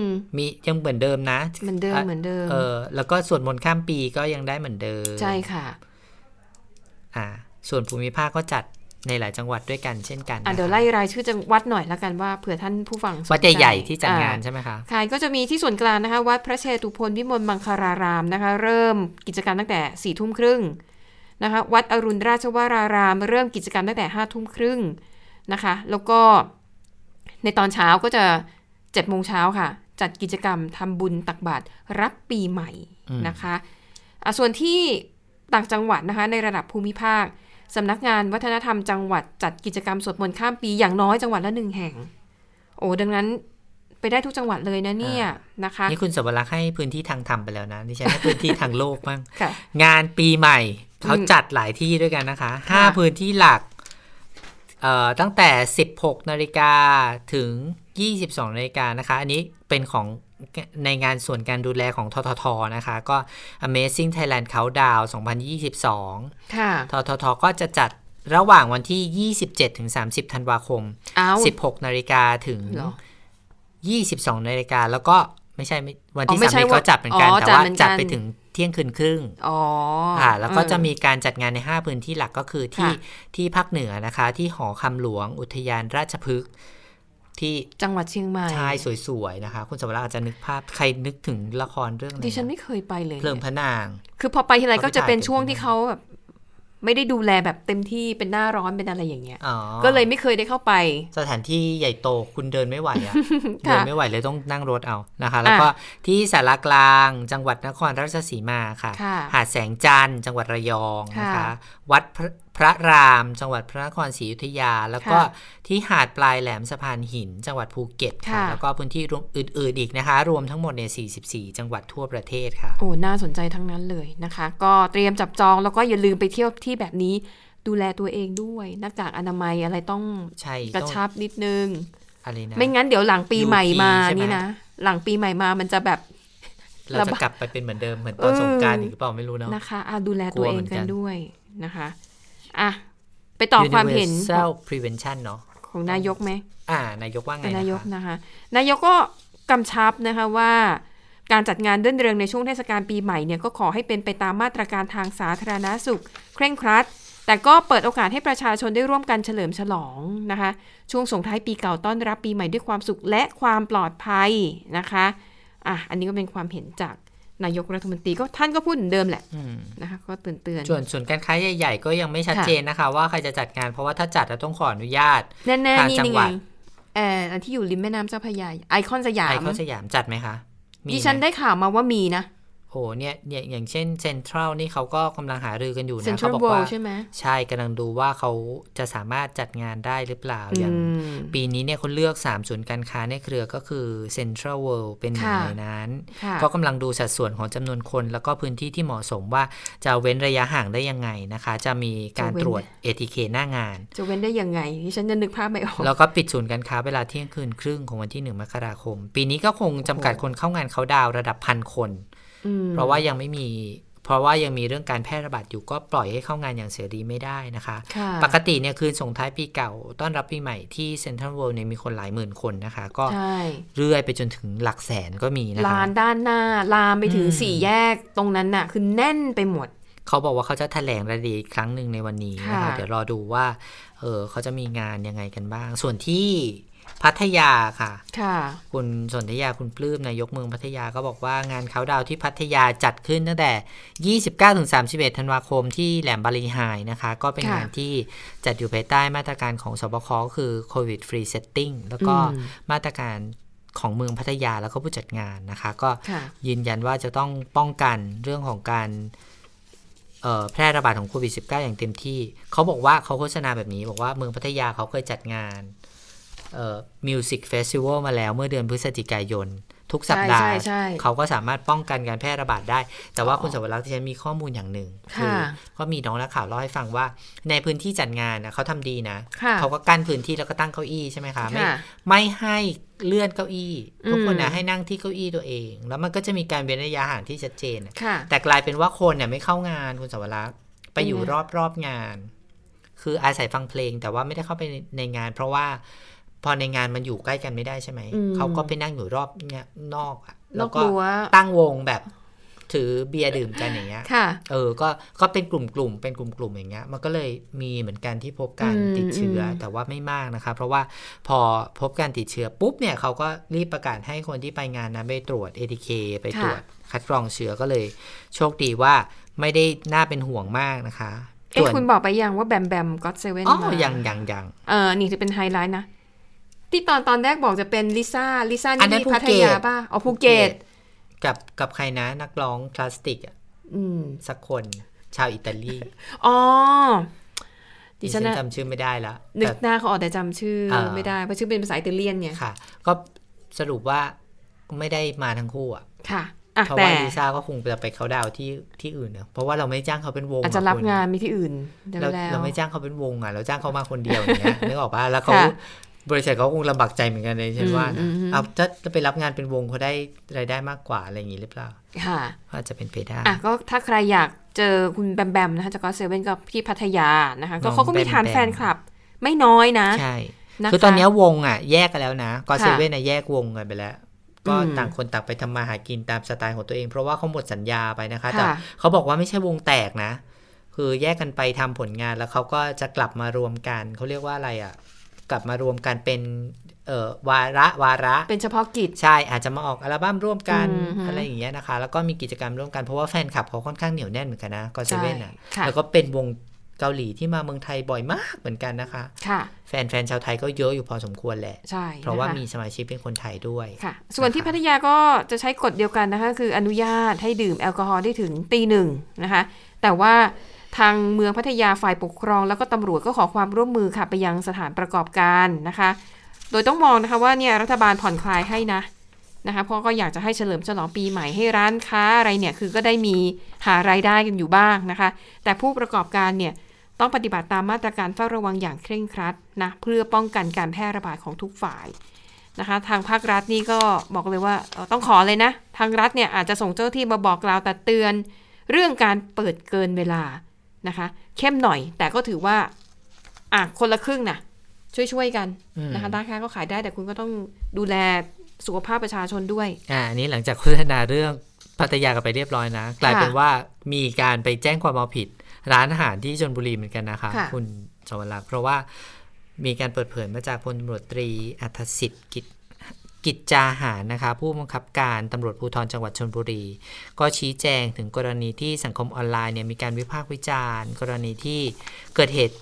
มมียังเหมือนเดิมนะ เหมือนเดิมเหมือนเดิม เออ แล้วก็ส่วนมนต์ข้ามปีก็ยังได้เหมือนเดิม ใช่ค่ะ อ่า ส่วนภูมิภาคก็จัดในหลายจังหวัดด้วยกันเช่นกัน อะนะคะเดี๋ยวไล่รายชื่อจังหวัดหน่อยละกันว่าเผื่อท่านผู้ฟังสนวัดใจใหญ่ๆที่จัดงานอะใช่ไหมคะค่ะก็จะมีที่ส่วนกลางนะคะ วัดพระเชตุพนวิมลมังคารารามนะคะ เริ่มกิจกรรมตั้งแต่สี่ทุ่มครึ่งนะคะ วัดอรุณราชวราราม เริ่มกิจกรรมตั้งแต่ห้าทุ่มครึ่งนะคะ แล้วก็ในตอนเช้าก็จะ เจ็ดโมงเช้าค่ะ จัดกิจกรรมทำบุญตักบาตรรับปีใหม่นะคะอะส่วนที่ต่างจังหวัดนะคะในระดับภูมิภาคสำนักงานวัฒนธรรมจังหวัดจัดกิจกรรมสวดมนต์ข้ามปีอย่างน้อยจังหวัดละหนึ่งแห่ง โอ้ดังนั้นไปได้ทุกจังหวัดเลยนะเนี่ยนะคะนี่คุณสวรักษ์ให้พื้นที่ทางธรรมไปแล้วนะดิฉันให้พื้นที่ทางโลกบ้างค่ะงานปีใหม่เขาอืมจัดหลายที่ด้วยกันนะคะค่ะ5พื้นที่หลักเอ่อตั้งแต่ 16นาฬิกาถึง 22นาฬิกานะคะ อันนี้เป็นของในงานส่วนการดูแลของทททนะคะ ก็ Amazing Thailand Countdown 2022ค่ะทททก็จะจัดระหว่างวันที่ 27ถึง30 ธันวาคมเอา16นาฬิกาถึงเหรอ22นาฬิกาแล้วก็ไม่ใช่ไม่วันอ๋ที่อไม่สามใช่นี้ก็ว่าจัดเหมือนกันอ๋อแต่จัดว่าเหมือนกันจัดไปถึงเที่ยงคืนครึ่งอ๋อค่ะแล้วก็เออจะมีการจัดงานใน 5 พื้นที่หลักก็คือที่ค่ะที่ภาคเหนือนะคะ ที่หอคำหลวงอุทยานราชพฤกษ์ ที่จังหวัดเชียงใหม่ชายสวยๆนะคะ คุณสวรักษ์อาจจะนึกภาพใครนึกถึงละครเรื่องอะไรดิฉันนะไม่เคยไปเลยเพลิงพระนาง คือพอไปทีไรก็จะเป็นเขาไปถ่ายช่วงกันที่เขาแบบไม่ได้ดูแลแบบเต็มที่เป็นหน้าร้อนเป็นอะไรอย่างเงี้ยอ๋อก็เลยไม่เคยได้เข้าไป สถานที่ใหญ่โตคุณเดินไม่ไหวอะค่ะเดินไม่ไหวเลยต้องนั่งรถเอานะคะ แล้วก็ที่สารกลางจังหวัดนครราชสีมาค่ะค่ะ หาดแสงจันทร์จังหวัดระยองนะคะค่ะวัด พระพระราม จังหวัดพระนครศรีอยุธยา แล้วก็ค่ะที่หาดปลายแหลมสะพานหิน จังหวัดภูเก็ตค่ะค่ะแล้วก็พื้นที่รวมอื่น ๆ อีกนะคะ รวมทั้งหมดเนี่ย44 จังหวัดทั่วประเทศค่ะ โอ้ น่าสนใจทั้งนั้นเลยนะคะ ก็เตรียมจับจองแล้วก็อย่าลืมไปเที่ยวที่แบบนี้ ดูแลตัวเองด้วย หน้ากากอนามัยอะไรต้องใช่กระต้องชับนิดนึงอะไรนะไม่งั้นเดี๋ยวหลังปีใหม่มา UP ใช่ไหมนี่นะ หลังปีใหม่มามันจะแบบเราจะกลับไปเป็นเหมือนเดิมเหมือนตอนเออสงกรารอีกหรือเปล่าไม่รู้เนาะนะคะอะดูแลตัวกลัวเอเหงมือนกักันนด้วยนะคะ อะ ไปต่อความเห็น Universal Prevention เนาะของนายกไหม อ่า นายกว่าไงนายกนะคะนะคะ นายกก็กำชับนะคะว่าการจัดงานเดินเรืองในช่วงเทศกาลปีใหม่เนี่ยก็ขอให้เป็นไปตามมาตรการทางสาธารณาสุข เคร่งครัด แต่ก็เปิดโอกาสให้ประชาชนได้ร่วมกันเฉลิมฉลองนะคะ ช่วงส่งท้ายปีเก่าต้อนรับปีใหม่ด้วยความสุขและความปลอดภัยนะคะอะอันนี้ก็เป็นความเห็นจาก นายกรัฐมนตรีก็ท่านก็พูดเหมือนเดิมแหละอืมนะคะก็เตือนเตือนๆส่วนส่วนการค้าใหญ่ๆ ก็ยังไม่ชัดเจนนะคะ ว่าใครจะจัดงานเพราะว่าถ้าจัดจะต้องขออนุญาตแน่ๆทางนี่จังนี่หวัไงดเอออันที่อยู่ริมแม่น้ำเจ้าพระยาไอคอนสยาไอมคอนสยามจัดไหมคะมีดิฉันไหมได้ข่าวมาว่ามีนะ โอ้เนี่ยเนี่ยอย่างเช่นเซ็นทรัลนี่เขาก็กำลังหารือกันอยู่เซ็นนะทรัเขาลบอกเวิลว่าด์ใช่ไหมใช่กำลังดูว่าเขาจะสามารถจัดงานได้หรือเปล่า อย่างอืมปีนี้เนี่ยคนเลือก 3 ศูนย์การค้าในเครือก็คือเซ็นทรัลเวิลด์เป็นหนึ่งค่ะในนั้นค่ะก็กำลังดูสัดส่วนของจำนวนคน แล้วก็พื้นที่ที่เหมาะสมว่าจะเว้นระยะห่างได้ยังไงนะคะ จะมีการตรวจ ATK หน้างาน จะเว้นได้ยังไงดิฉันจะนึกภาพไม่ออกแล้วก็ปิดศูนย์การค้าเวลาเที่ยงคืนครึ่งของวันที่1มกราคม ปีนี้ก็คงจำกัดคนเข้างานเขาดาวน์ระดับพันคนอืม เพราะว่ายังไม่มีเพราะว่ายังมีเรื่องการแพร่ระบาดอยู่ก็ปล่อยให้เข้างานอย่างเสรีไม่ได้นะคะค่ะปกติเนี่ยคืนส่งท้ายปีเก่า ต้อนรับปีใหม่ที่เซ็นทรัลเวิลด์เนี่ยมีคนหลายหมื่นคนนะคะ ก็ใช่เรื่อยไปจนถึงหลักแสนก็มีนะลาคะนด้านหน้า ลามไปถึงอืมสี่แยกตรงนั้นน่ะ คือแน่นไปหมด เขาบอกว่าเขาจะแถลงรายละเอียดอีกครั้งหนึ่งในวันนี้นะคะค่ะเดี๋ยวรอดูว่าเออเขาจะมีงานยังไงกันบ้าง ส่วนที่ พัทยาค่ะ ค่ะ คุณสนธยาคุณปลื้มนายกเมืองพัทยาก็บอกว่างานเขาดาวน์ที่พัทยาจัดขึ้นตั้งแต่ 29-31 ธันวาคมที่แหลมบาลีไฮนะคะ ก็เป็นค่ะงานที่จัดอยู่ภายใต้มาตรการของสบคก็คือ COVID free setting แล้วก็อืมมาตรการของเมืองพัทยาแล้วก็ผู้จัดงานนะคะ ก็ค่ะยืนยันว่าจะต้องป้องกันเรื่องของการเอ่อแพร่ระบาดของโควิด -19 อย่างเต็มที่ เขาบอกว่าเขาโฆษณาแบบนี้ บอกว่าเมืองพัทยาเขาเคยจัดงานเอ่อ music festival มาแล้วเมื่อเดือนพฤศจิกายน ทุกสัปดาห์ใช่ใช่ใช่เขาก็สามารถป้องกันการแพร่ระบาดได้ แต่ว่าอ๋อคุณสวรักษ์ที่ฉันมีข้อมูลอย่างหนึ่งค่ะก็มีน้องนักข่าวเล่าให้ฟังว่า ในพื้นที่จัดงานนะเขาทำดีนะค่ะเขาก็กั้นพื้นที่แล้วก็ตั้งเก้าอี้ใช่ไหมคะไม่ค่ะไม่ให้เลื่อนเก้าอี้ ทุกคนอืนะมให้นั่งที่เก้าอี้ตัวเอง แล้วมันก็จะมีการเว้นระยะห่างที่ชัดเจนค่ะแต่กลายเป็นว่าคนเนี่ยไม่เข้างานคุณสวรักษ์ไปอยู่เป็นไงรอบรอบงาน คืออาศัยฟังเพลงแต่ว่าไม่ได้เข้าไปในในงาน เพราะว่า พอในงานมันอยู่ใกล้กันไม่ได้ใช่ไหมอืมเขาก็ไปนั่งอยู่รอบเนี่ยนอกอะนแล้อวกก็รั้วตั้งวงแบบ ถือเบียร์ดื่มกันอย่างเงี้ยค่ะเออ ก็ก็เป็นกลุ่มกลุ่มๆเป็นกลุ่มกลุ่มๆ อย่างเงี้ย มันก็เลยมีเหมือนกันที่พบการอืมติดเชื้ออมแต่ว่าไม่มากนะคะ เพราะว่าพอพบการติดเชื้อปุ๊บเนี่ยเขาก็รีบประกาศให้คนที่ไปงานนั้นไปตรวจ ATK ไปตรวจคัดกรองเชื้อก็เลย โชคดีว่าไม่ได้น่าเป็นห่วงมากนะคะเอ๊ะส่วนคุณบอกไปยังว่าแบมแบม GOT7อ๋อมายังยังยังเออนี่จะเป็นไฮไลท์นะ ที่ตอนตอนแรกบอกจะเป็นลิซ่าลิซ่าอันี่นนั้นที่พัทยาภูเก็ตป่ะอ๋อภูเก็ตกับกับใครนะนักร้องพลาสติกอะอืมสักคนชาวอิตาลีอ๋อดิดิฉัฉันนน่ะจำชื่อไม่ได้ละนึแต่กหน้าเขาออกแต่จำชื่ออ่าไม่ได้ เพราะชื่อเป็นภาษาอิตาเลียนเนี่ยค่ะ ก็สรุปว่าไม่ได้มาทั้งคู่อะค่ะอะเพราะแต่ว่าลิซ่าก็คงจะไปเขาดาวน์ที่ที่อื่นเนอะเพราะว่าเราไม่จ้างเขาเป็นวงอาจจะรับคุณงานมีที่อื่นได้เราแล้วเราไม่จ้างเขาเป็นวงอะ เราจ้างเขามาคนเดียวอย่างเงี้ยนึกออกปะแล้วเขาค่ะ บริษัทเขาคงลำบากใจเหมือนกันเลยฉันว่าอืนะมอืมเอาถ้าจะไปรับงานเป็นวงเขาได้รายได้มากกว่าอะไรอย่างงี้หรือเปล่า ค่ะอาจจะเป็นไปได้อะก็ถ้าใครอยากเจอคุณแบมแบมนะคะจากก็เซเว่นกับพี่พัทยานะคะ ก็น้องเขาก็มีฐานแบมแบมแฟนคลับ ไม่น้อยนะ ใช่นะคะคือตอนเนี้ยวงอะ แยกกันแล้วนะก็ค่ะเซเว่นอะแยกวงกันไปแล้วก็อืมต่างคนต่างไปทำมาหากินตามสไตล์ของตัวเอง เพราะว่าเขาหมดสัญญาไปนะคะ แต่ค่ะเขาบอกว่าไม่ใช่วงแตกนะ คือแยกกันไปทำผลงานแล้วเขาก็จะกลับมารวมกันเขาเรียกว่าอะไรอะ กลับมารวมกันเป็นเอ่อวาระวาระ เป็นเฉพาะกิจ ใช่ อาจจะมาออกอัลบั้มร่วมกันอืมฮึอะไรอย่างเงี้ยนะคะ แล้วก็มีกิจกรรมร่วมกันเพราะว่าแฟนคลับเขาค่อนข้างเหนียวแน่นเหมือนกันนะก็เซเว่นอะค่ะแล้วก็เป็นวงเกาหลีที่มาเมืองไทยบ่อยมากเหมือนกันนะคะค่ะแฟนแฟนชาวไทยก็เยอะอยู่พอสมควรแหละใช่เพราะว่าคมีสมาชิกเป็นคนไทยด้วยค่ะ ส่วนที่นะคะพัทยาก็จะใช้กฎเดียวกันนะคะ คืออนุญาตให้ดื่มแอลกอฮอล์ได้ถึงตีหนึ่งนะคะ แต่ว่า ทางเมืองพัทยาฝ่ายปกครอง แล้วก็ตำรวจก็ขอความร่วมมือค่ะไปยังสถานประกอบการนะคะ โดยต้องมองนะคะว่าเนี่ยรัฐบาลผ่อนคลายให้นะนะคะเพราะก็อยากจะให้เฉลิมฉลองปีใหม่ให้ร้านค้าอะไรเนี่ยคือก็ได้มีหารายได้กันอยู่บ้างนะคะ แต่ผู้ประกอบการเนี่ยต้องปฏิบัติตามมาตรการเฝ้าระวังอย่างเคร่งครัดนะเพื่อป้องกันการแพร่ระบาดของทุกฝ่ายนะคะ ทางภาครัฐนี่ก็บอกเลยว่าต้องขอเลยนะ ทางรัฐเนี่ยอาจจะส่งเจ้าหน้าที่มาบอกกล่าวตักเตือน เรื่องการเปิดเกินเวลา นะคะ เข้มหน่อยแต่ก็ถือว่า อะคนละครึ่งนะช่วยๆกันอืมนะคะร้านค้าก็ขายได้แต่คุณก็ต้องดูแลสุขภาพประชาชนด้วย อ่าอันนี้หลังจากโฆษณาเรื่องพัทยากันไปเรียบร้อยนะ กลายเป็นว่ามีการไปแจ้งความเอาผิด ร้านอาหารที่ชนบุรีเหมือนกันนะคะค่ะคุณสวรักษ์เพราะว่ามีการเปิดเผยมาจากพลตำรวจตรีอัธสิทธิ์กิจ กิจจาหารนะคะผู้บังคับการตำรวจภูธรจังหวัดชนบุรี ก็ชี้แจงถึงกรณีที่สังคมออนไลน์เนี่ยมีการวิพากษ์วิจารณ์ กรณีที่เกิดเหตุ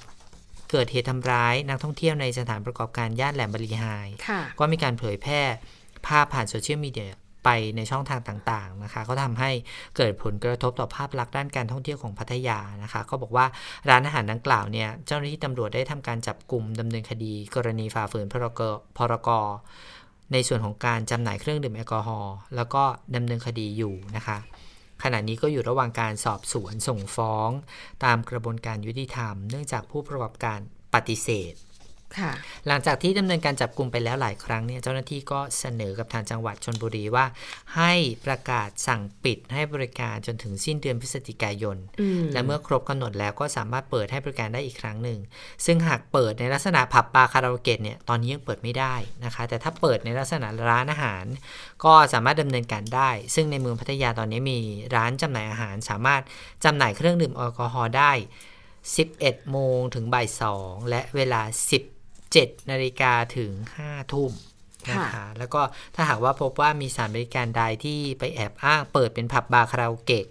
เกิดเหตุทำร้ายนักท่องเที่ยวในสถานประกอบการย่านแหลมบริหายค่ะก็มีการเผยแพร่ภาพผ่านโซเชียลมีเดียไปในช่องทางต่างๆนะคะก็ทำให้เกิดผลกระทบต่อภาพลักษณ์ด้านการท่องเที่ยวของพัทยานะคะก็บอกว่าร้านอาหารดังกล่าวเนี่ยเจ้าหน้าที่ตำรวจได้ทำการจับกลุ่มดำเนินคดี กรณีฝ่าฝืนพรกพรก ในส่วนของการจำหน่ายเครื่องดื่มแอลกอฮอล์แล้วก็ดำเนินคดีอยู่นะคะ ขณะนี้ก็อยู่ระหว่างการสอบสวนส่งฟ้อง ตามกระบวนการยุติธรรม เนื่องจากผู้ประกอบการปฏิเสธ หลังจากที่ดำเนินการจับกลุ่มไปแล้วหลายครั้งเนี่ยเจ้าหน้าที่ก็เสนอกับทางจังหวัดชนบุรีว่า ให้ประกาศสั่งปิดให้บริการจนถึงสิ้นเดือนพฤศจิกายนอืมและเมื่อครบกำหนดแล้วก็สามารถเปิดให้บริการได้อีกครั้งหนึ่ง ซึ่งหากเปิดในลักษณะผับบาร์คาราโอเกะเนี่ยตอนนี้ยังเปิดไม่ได้นะคะ แต่ถ้าเปิดในลักษณะร้านอาหาร ก็สามารถดำเนินการได้ ซึ่งในเมืองพัทยาตอนนี้มีร้านจำหน่ายอาหาร สามารถจำหน่ายเครื่องดื่มแอลกอฮอล์ได้ 11 โมงถึงบ่าย 2 และเวลา 17นาฬิกาถึง 5 ทุ่มนะคะแล้วก็ถ้าหากว่าพบว่ามีสถานบริการใดที่ไปแอบอ้างเปิดเป็นผับบาร์คาราโอเกะ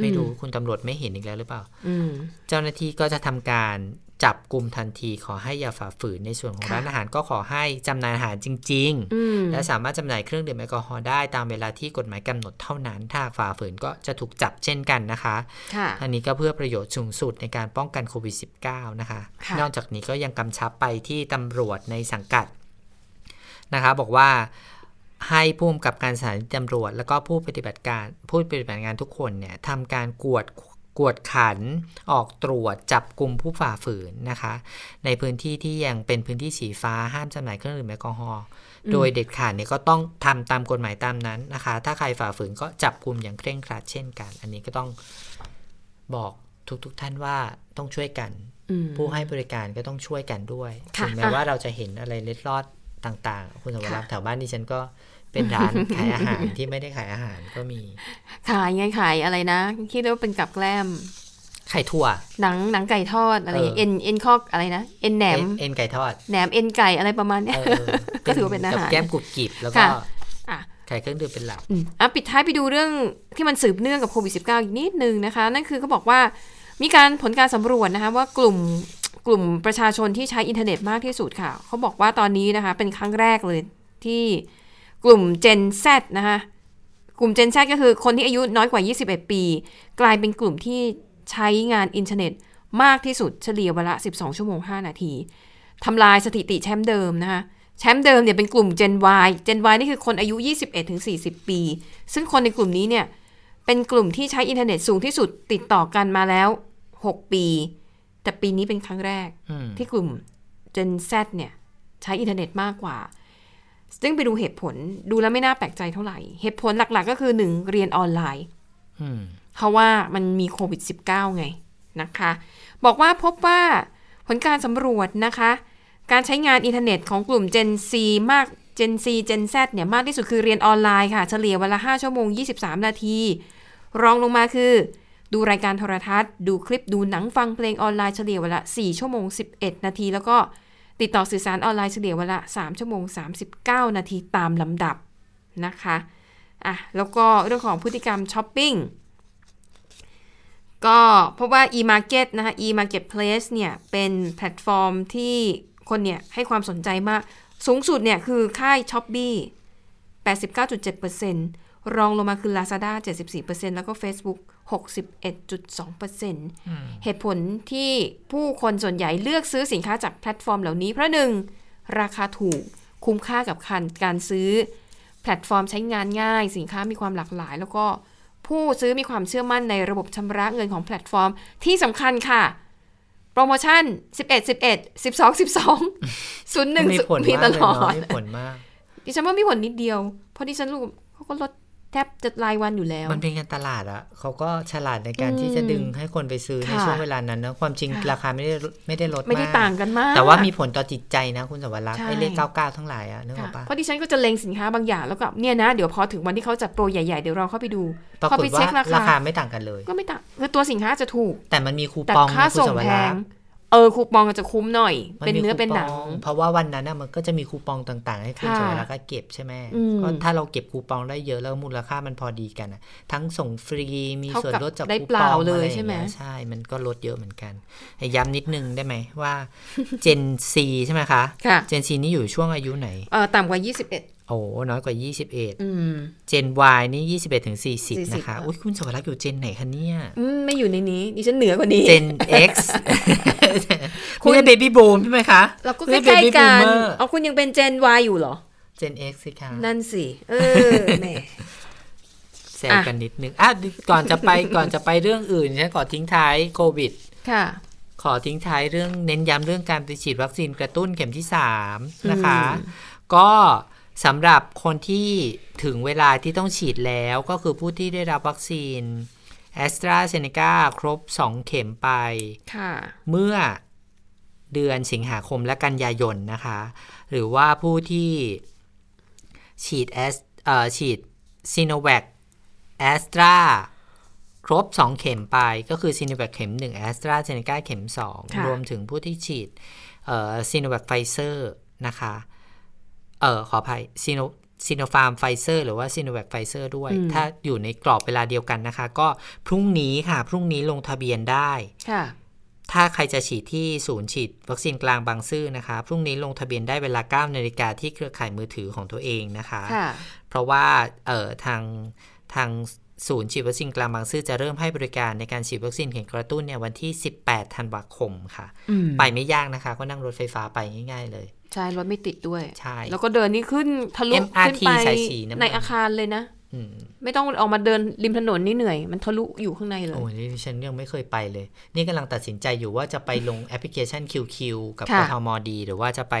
ไม่รู้คุณตำรวจไม่เห็นอีกแล้วหรือเปล่าอืมเจ้าหน้าที่ก็จะทำการ จับกลุ่มทันทีขอให้อย่าฝ่าฝืนในส่วนของค่ะร้านอาหารก็ขอให้จำหน่ายอาหารจริงอืมๆและสามารถจำหน่ายเครื่องดื่มแอลกอฮอล์ได้ตามเวลาที่กฎหมายกำหนดเท่านั้น ถ้าหากฝ่าฝืนก็จะถูกจับเช่นกันนะคะค่ะทั้งนี้ก็เพื่อประโยชน์สูงสุดในการป้องกันโควิด -19 นะคะค่ะนอกจากนี้ก็ยังกำชับไปที่ตำรวจในสังกัดนะคะบอกว่าให้ผู้กำกับการสถานีตำรวจ แล้วก็ผู้ปฏิบัติการผู้ปฏิบัติงานทุกคนเนี่ยทำการกวด กวดขัน ออกตรวจจับกลุ่มผู้ฝ่าฝืนนะคะ ในพื้นที่ที่ยังเป็นพื้นที่สีฟ้าห้ามจำหน่ายเครื่องดื่มแอลกอฮอล์โดยเด็ดขาดเนี่ยก็ต้องทำตามกฎหมายตามนั้นนะคะ ถ้าใครฝ่าฝืนก็จับกลุ่มอย่างเคร่งครัดเช่นกัน อันนี้ก็ต้องบอกทุกๆทท่านว่าต้องช่วยกันอืมผู้ให้บริการก็ต้องช่วยกันด้วยค่ะถึงแม้อะว่าเราจะเห็นอะไรเล็ดลอดต่าง ๆ คุณสมรักษ์แถวบ้านดิฉันก็ เป็นร้านขายอาหารที่ไม่ได้ขายอาหารก็มี ขายไงขายอะไรนะคิดว่าเป็นกับแกล้ม ไข่ถั่ว หนังหนังไก่ทอดอะไรอย่างเงี้ยเอเอ็อนเอ็นคอกอะไรนะเอ็นแหนมเอ็นเอ็นไก่ทอดแหนมเอ็นไก่อะไรประมาณเนี้ยเออก็ถือว่าเป็นอาหารกับแก้มกรุบกริบแล้วก็ค่ะอะไข่เครื่องดื่มเป็นหลักอืมอะปิดท้ายไปดูเรื่องที่มันสืบเนื่องกับโควิด -19 อีกนิดนึงนะคะ นั่นคือเขาบอกว่ามีการผลการสำรวจนะคะว่ากลุ่มกลุ่มประชาชนที่ใช้อินเทอร์เน็ตมากที่สุดค่ะ เขาบอกว่าตอนนี้นะคะ เป็นครั้งแรกเลยที่ กลุ่ม Gen Z นะคะกลุ่ม Gen Z ก็คือคนที่อายุน้อยกว่า 21 ปี กลายเป็นกลุ่มที่ใช้งานอินเทอร์เน็ตมากที่สุดเฉลี่ยวันละ 12 ชั่วโมง 5 นาทีทำลายสถิติแชมป์เดิมนะคะแชมป์เดิมเนี่ยเป็นกลุ่ม Gen Y Gen Y นี่คือคนอายุ 21-40 ปี ซึ่งคนในกลุ่มนี้เนี่ยเป็นกลุ่มที่ใช้อินเทอร์เน็ตสูงที่สุดติดต่อกันมาแล้ว 6 ปี แต่ปีนี้เป็นครั้งแรกอืมที่กลุ่ม Gen Z เนี่ยใช้อินเทอร์เน็ตมากกว่า ซึ่งไปดูเหตุผลดูแล้วไม่น่าแปลกใจเท่าไหร่ เหตุผลหลักๆ ก็คือ1เรียนออนไลน์อืมเพราะว่ามันมีโควิด -19 ไงนะคะ บอกว่าพบว่าผลการสำรวจนะคะ การใช้งานอินเทอร์เน็ตของกลุ่ม Gen Z มาก Gen C Gen Z เนี่ยมากที่สุดคือเรียนออนไลน์ค่ะ เฉลี่ยวันละ 5 ชั่วโมง 23 นาที รองลงมาคือ ดูรายการโทรทัศน์ ดูคลิปดูหนังฟังเพลงออนไลน์เฉลี่ยวันละ 4 ชั่วโมง 11 นาที แล้วก็ ติดต่อสื่อสารออนไลน์เฉลี่ยวันละ3ชั่วโมง 39 นาทีตามลำดับนะคะอะแล้วก็เรื่องของพฤติกรรมช้อปปิ้งก็เพราะว่า e-market นะคะ e-marketplace เนี่ยเป็นแพลตฟอร์มที่คนเนี่ยให้ความสนใจมาก สูงสุดเนี่ยคือค่าย Shopee 89.7%รองลงมาคือ Lazada 74%แล้วก็ Facebook 61.2%เหตุผลที่ผู้คนส่วนใหญ่เลือกซื้อสินค้าจากแพลตฟอร์มเหล่านี้เพราะหนึ่งราคาถูกคุ้มค่ากับการการซื้อ แพลตฟอร์มใช้งานง่าย สินค้ามีความหลากหลาย แล้วก็ผู้ซื้อมีความเชื่อมั่นในระบบชำระเงินของแพลตฟอร์มที่สำคัญค่ะ โปรโมชั่น 11 11 12 12 01มีผลมีมากตเลยลอเนาะดมีผลมากดิฉันว่ามีผลนิดเดียวเพราะดิฉันรู้เขาก็ลด แทบจะรายวันอยู่แล้ว มันเป็นการตลาดอะเขาก็ฉลาดในการอืมที่จะดึงให้คนไปซื้อในค่ะช่วงเวลานั้นนะความจริงค่ะราคาไม่ได้ไม่ได้ลดไม่ได้กต่างกันมาก แต่ว่ามีผลต่อจิตใจนะคุณสวรักษ์ใช่ไอ้เลขเก้าเก้าทั้งหลายอะนึกอค่ะอกปะเพราะดิฉันก็จะเล็งสินค้าบางอย่างแล้วก็เนี่ยนะ เดี๋ยวพอถึงวันที่เขาจัดโปรใหญ่ๆ เดี๋ยวเราเข้าไปดูปราพอกฏไปว่าเช็คราราคาคาไม่ต่างกันเลย ก็ไม่ต่างคือตัวสินค้าจะถูก แต่มันมีคูแต่ปองค่านะคุณส่งสวแพรังกษ์ เออคูปองจะคุ้มหน่อยมัเป็นเนื้อมีเป็นหนังคูปองเพราะว่าวันนั้นน่ะมันก็จะมีคูปองต่างๆ ให้คุณค่ะสวรักษ์ก็เก็บใช่ไหมอืมก็ถ้าเราเก็บคูปองได้เยอะแล้วมูลค่ามันพอดีกันอะทั้งส่งฟรีมีเท่าส่วนกับลดจากได้คูเปล่าปองเลยอะไรอย่างใช่ไหมเงี้ยใช่ มันก็ลดเยอะเหมือนกันให้ย้ำนิดนึงได้ไหมว่า Gen C ใช่ไหมคะค่ะ Gen C นี่อยู่ช่วงอายุไหนเออต่ำกว่า 21โอ้น้อยกว่า 21อืม Gen Y นี่ 21ถึง40 นะคะ40อุ้ยคุณสวรักษ์อยู่ Gen ไหนคะเนี่ยอืมไม่อยู่ในนี้ดิฉันเหนือกว่านี้ Gen X คุณไม่ใช่ Baby Boom ใช่ไหมคะ เราก็ใกไม่ใช่ล้ Baby ๆกัน Boomer เอาคุณยังเป็น Gen Y อยู่เหรอ Gen X สิคะ นั่นสิ เออแหมแซวกันนิดนึงอะก่อนจะไปก่อนจะไปเรื่องอื่นฉันขอทิ้งท้ายโควิด ค่ะขอทิ้งท้ายเรื่องเน้นย้ำเรื่องการไปฉีดวัคซีนกระตุ้นเข็มที่ 3 นะคะอืมก็ สำหรับคนที่ถึงเวลาที่ต้องฉีดแล้วก็คือผู้ที่ได้รับวัคซีนแอสตราเซเนกาครบ 2 เข็มไปค่ะเมื่อเดือนสิงหาคมและกันยายนนะคะ หรือว่าผู้ที่ฉีดแอสเอ่อฉีดซีโนแวคแอสตราครบ 2 เข็มไปก็คือซีโนแวคเข็ม1แอสตราเซเนกาเข็มค่ะ2รวมถึงผู้ที่ฉีดเอ่อซีโนแวคไฟเซอร์นะคะ เออขออภัยซีโนซีโนฟาร์มไฟเซอร์หรือว่าซีโนแวคไฟเซอร์ด้วย ถ้าอยู่ในกรอบเวลาเดียวกันนะคะ ก็พรุ่งนี้ค่ะ พรุ่งนี้ลงทะเบียนได้ค่ะถ้าใครจะฉีดที่ศูนย์ฉีดวัคซีนกลางบางซื่อนะคะ พรุ่งนี้ลงทะเบียนได้เวลา9นาฬิกาที่เครือข่ายมือถือของตัวเองนะคะค่ะเพราะว่าเอ่อทางทาง ศูนย์ฉีดวัคซีนกลางบางซื่อจะเริ่มให้บริการในการฉีดวัคซีนเข็มกระตุ้นเนี่ยวันที่ 18 ธันวาคมค่ะอืมไปไม่ยากนะคะ ก็นั่งรถไฟฟ้าไปง่าย ๆ เลยใช่รถไม่ติดด้วย ใช่ แล้วก็เดินนี่ขึ้นทะลุ MRT ขึ้นไปสายสีน้ำเงินในอาคารเลยนะอืม ไม่ต้องออกมาเดินริมถนนนี่เหนื่อย มันทะลุอยู่ข้างในเลย โอ้ยนี่ดิฉันยังไม่เคยไปเลย นี่กำลังตัดสินใจอยู่ว่าจะไปลงแอปพลิเคชัน QQ กับค่ะกทมดี หรือว่าจะไป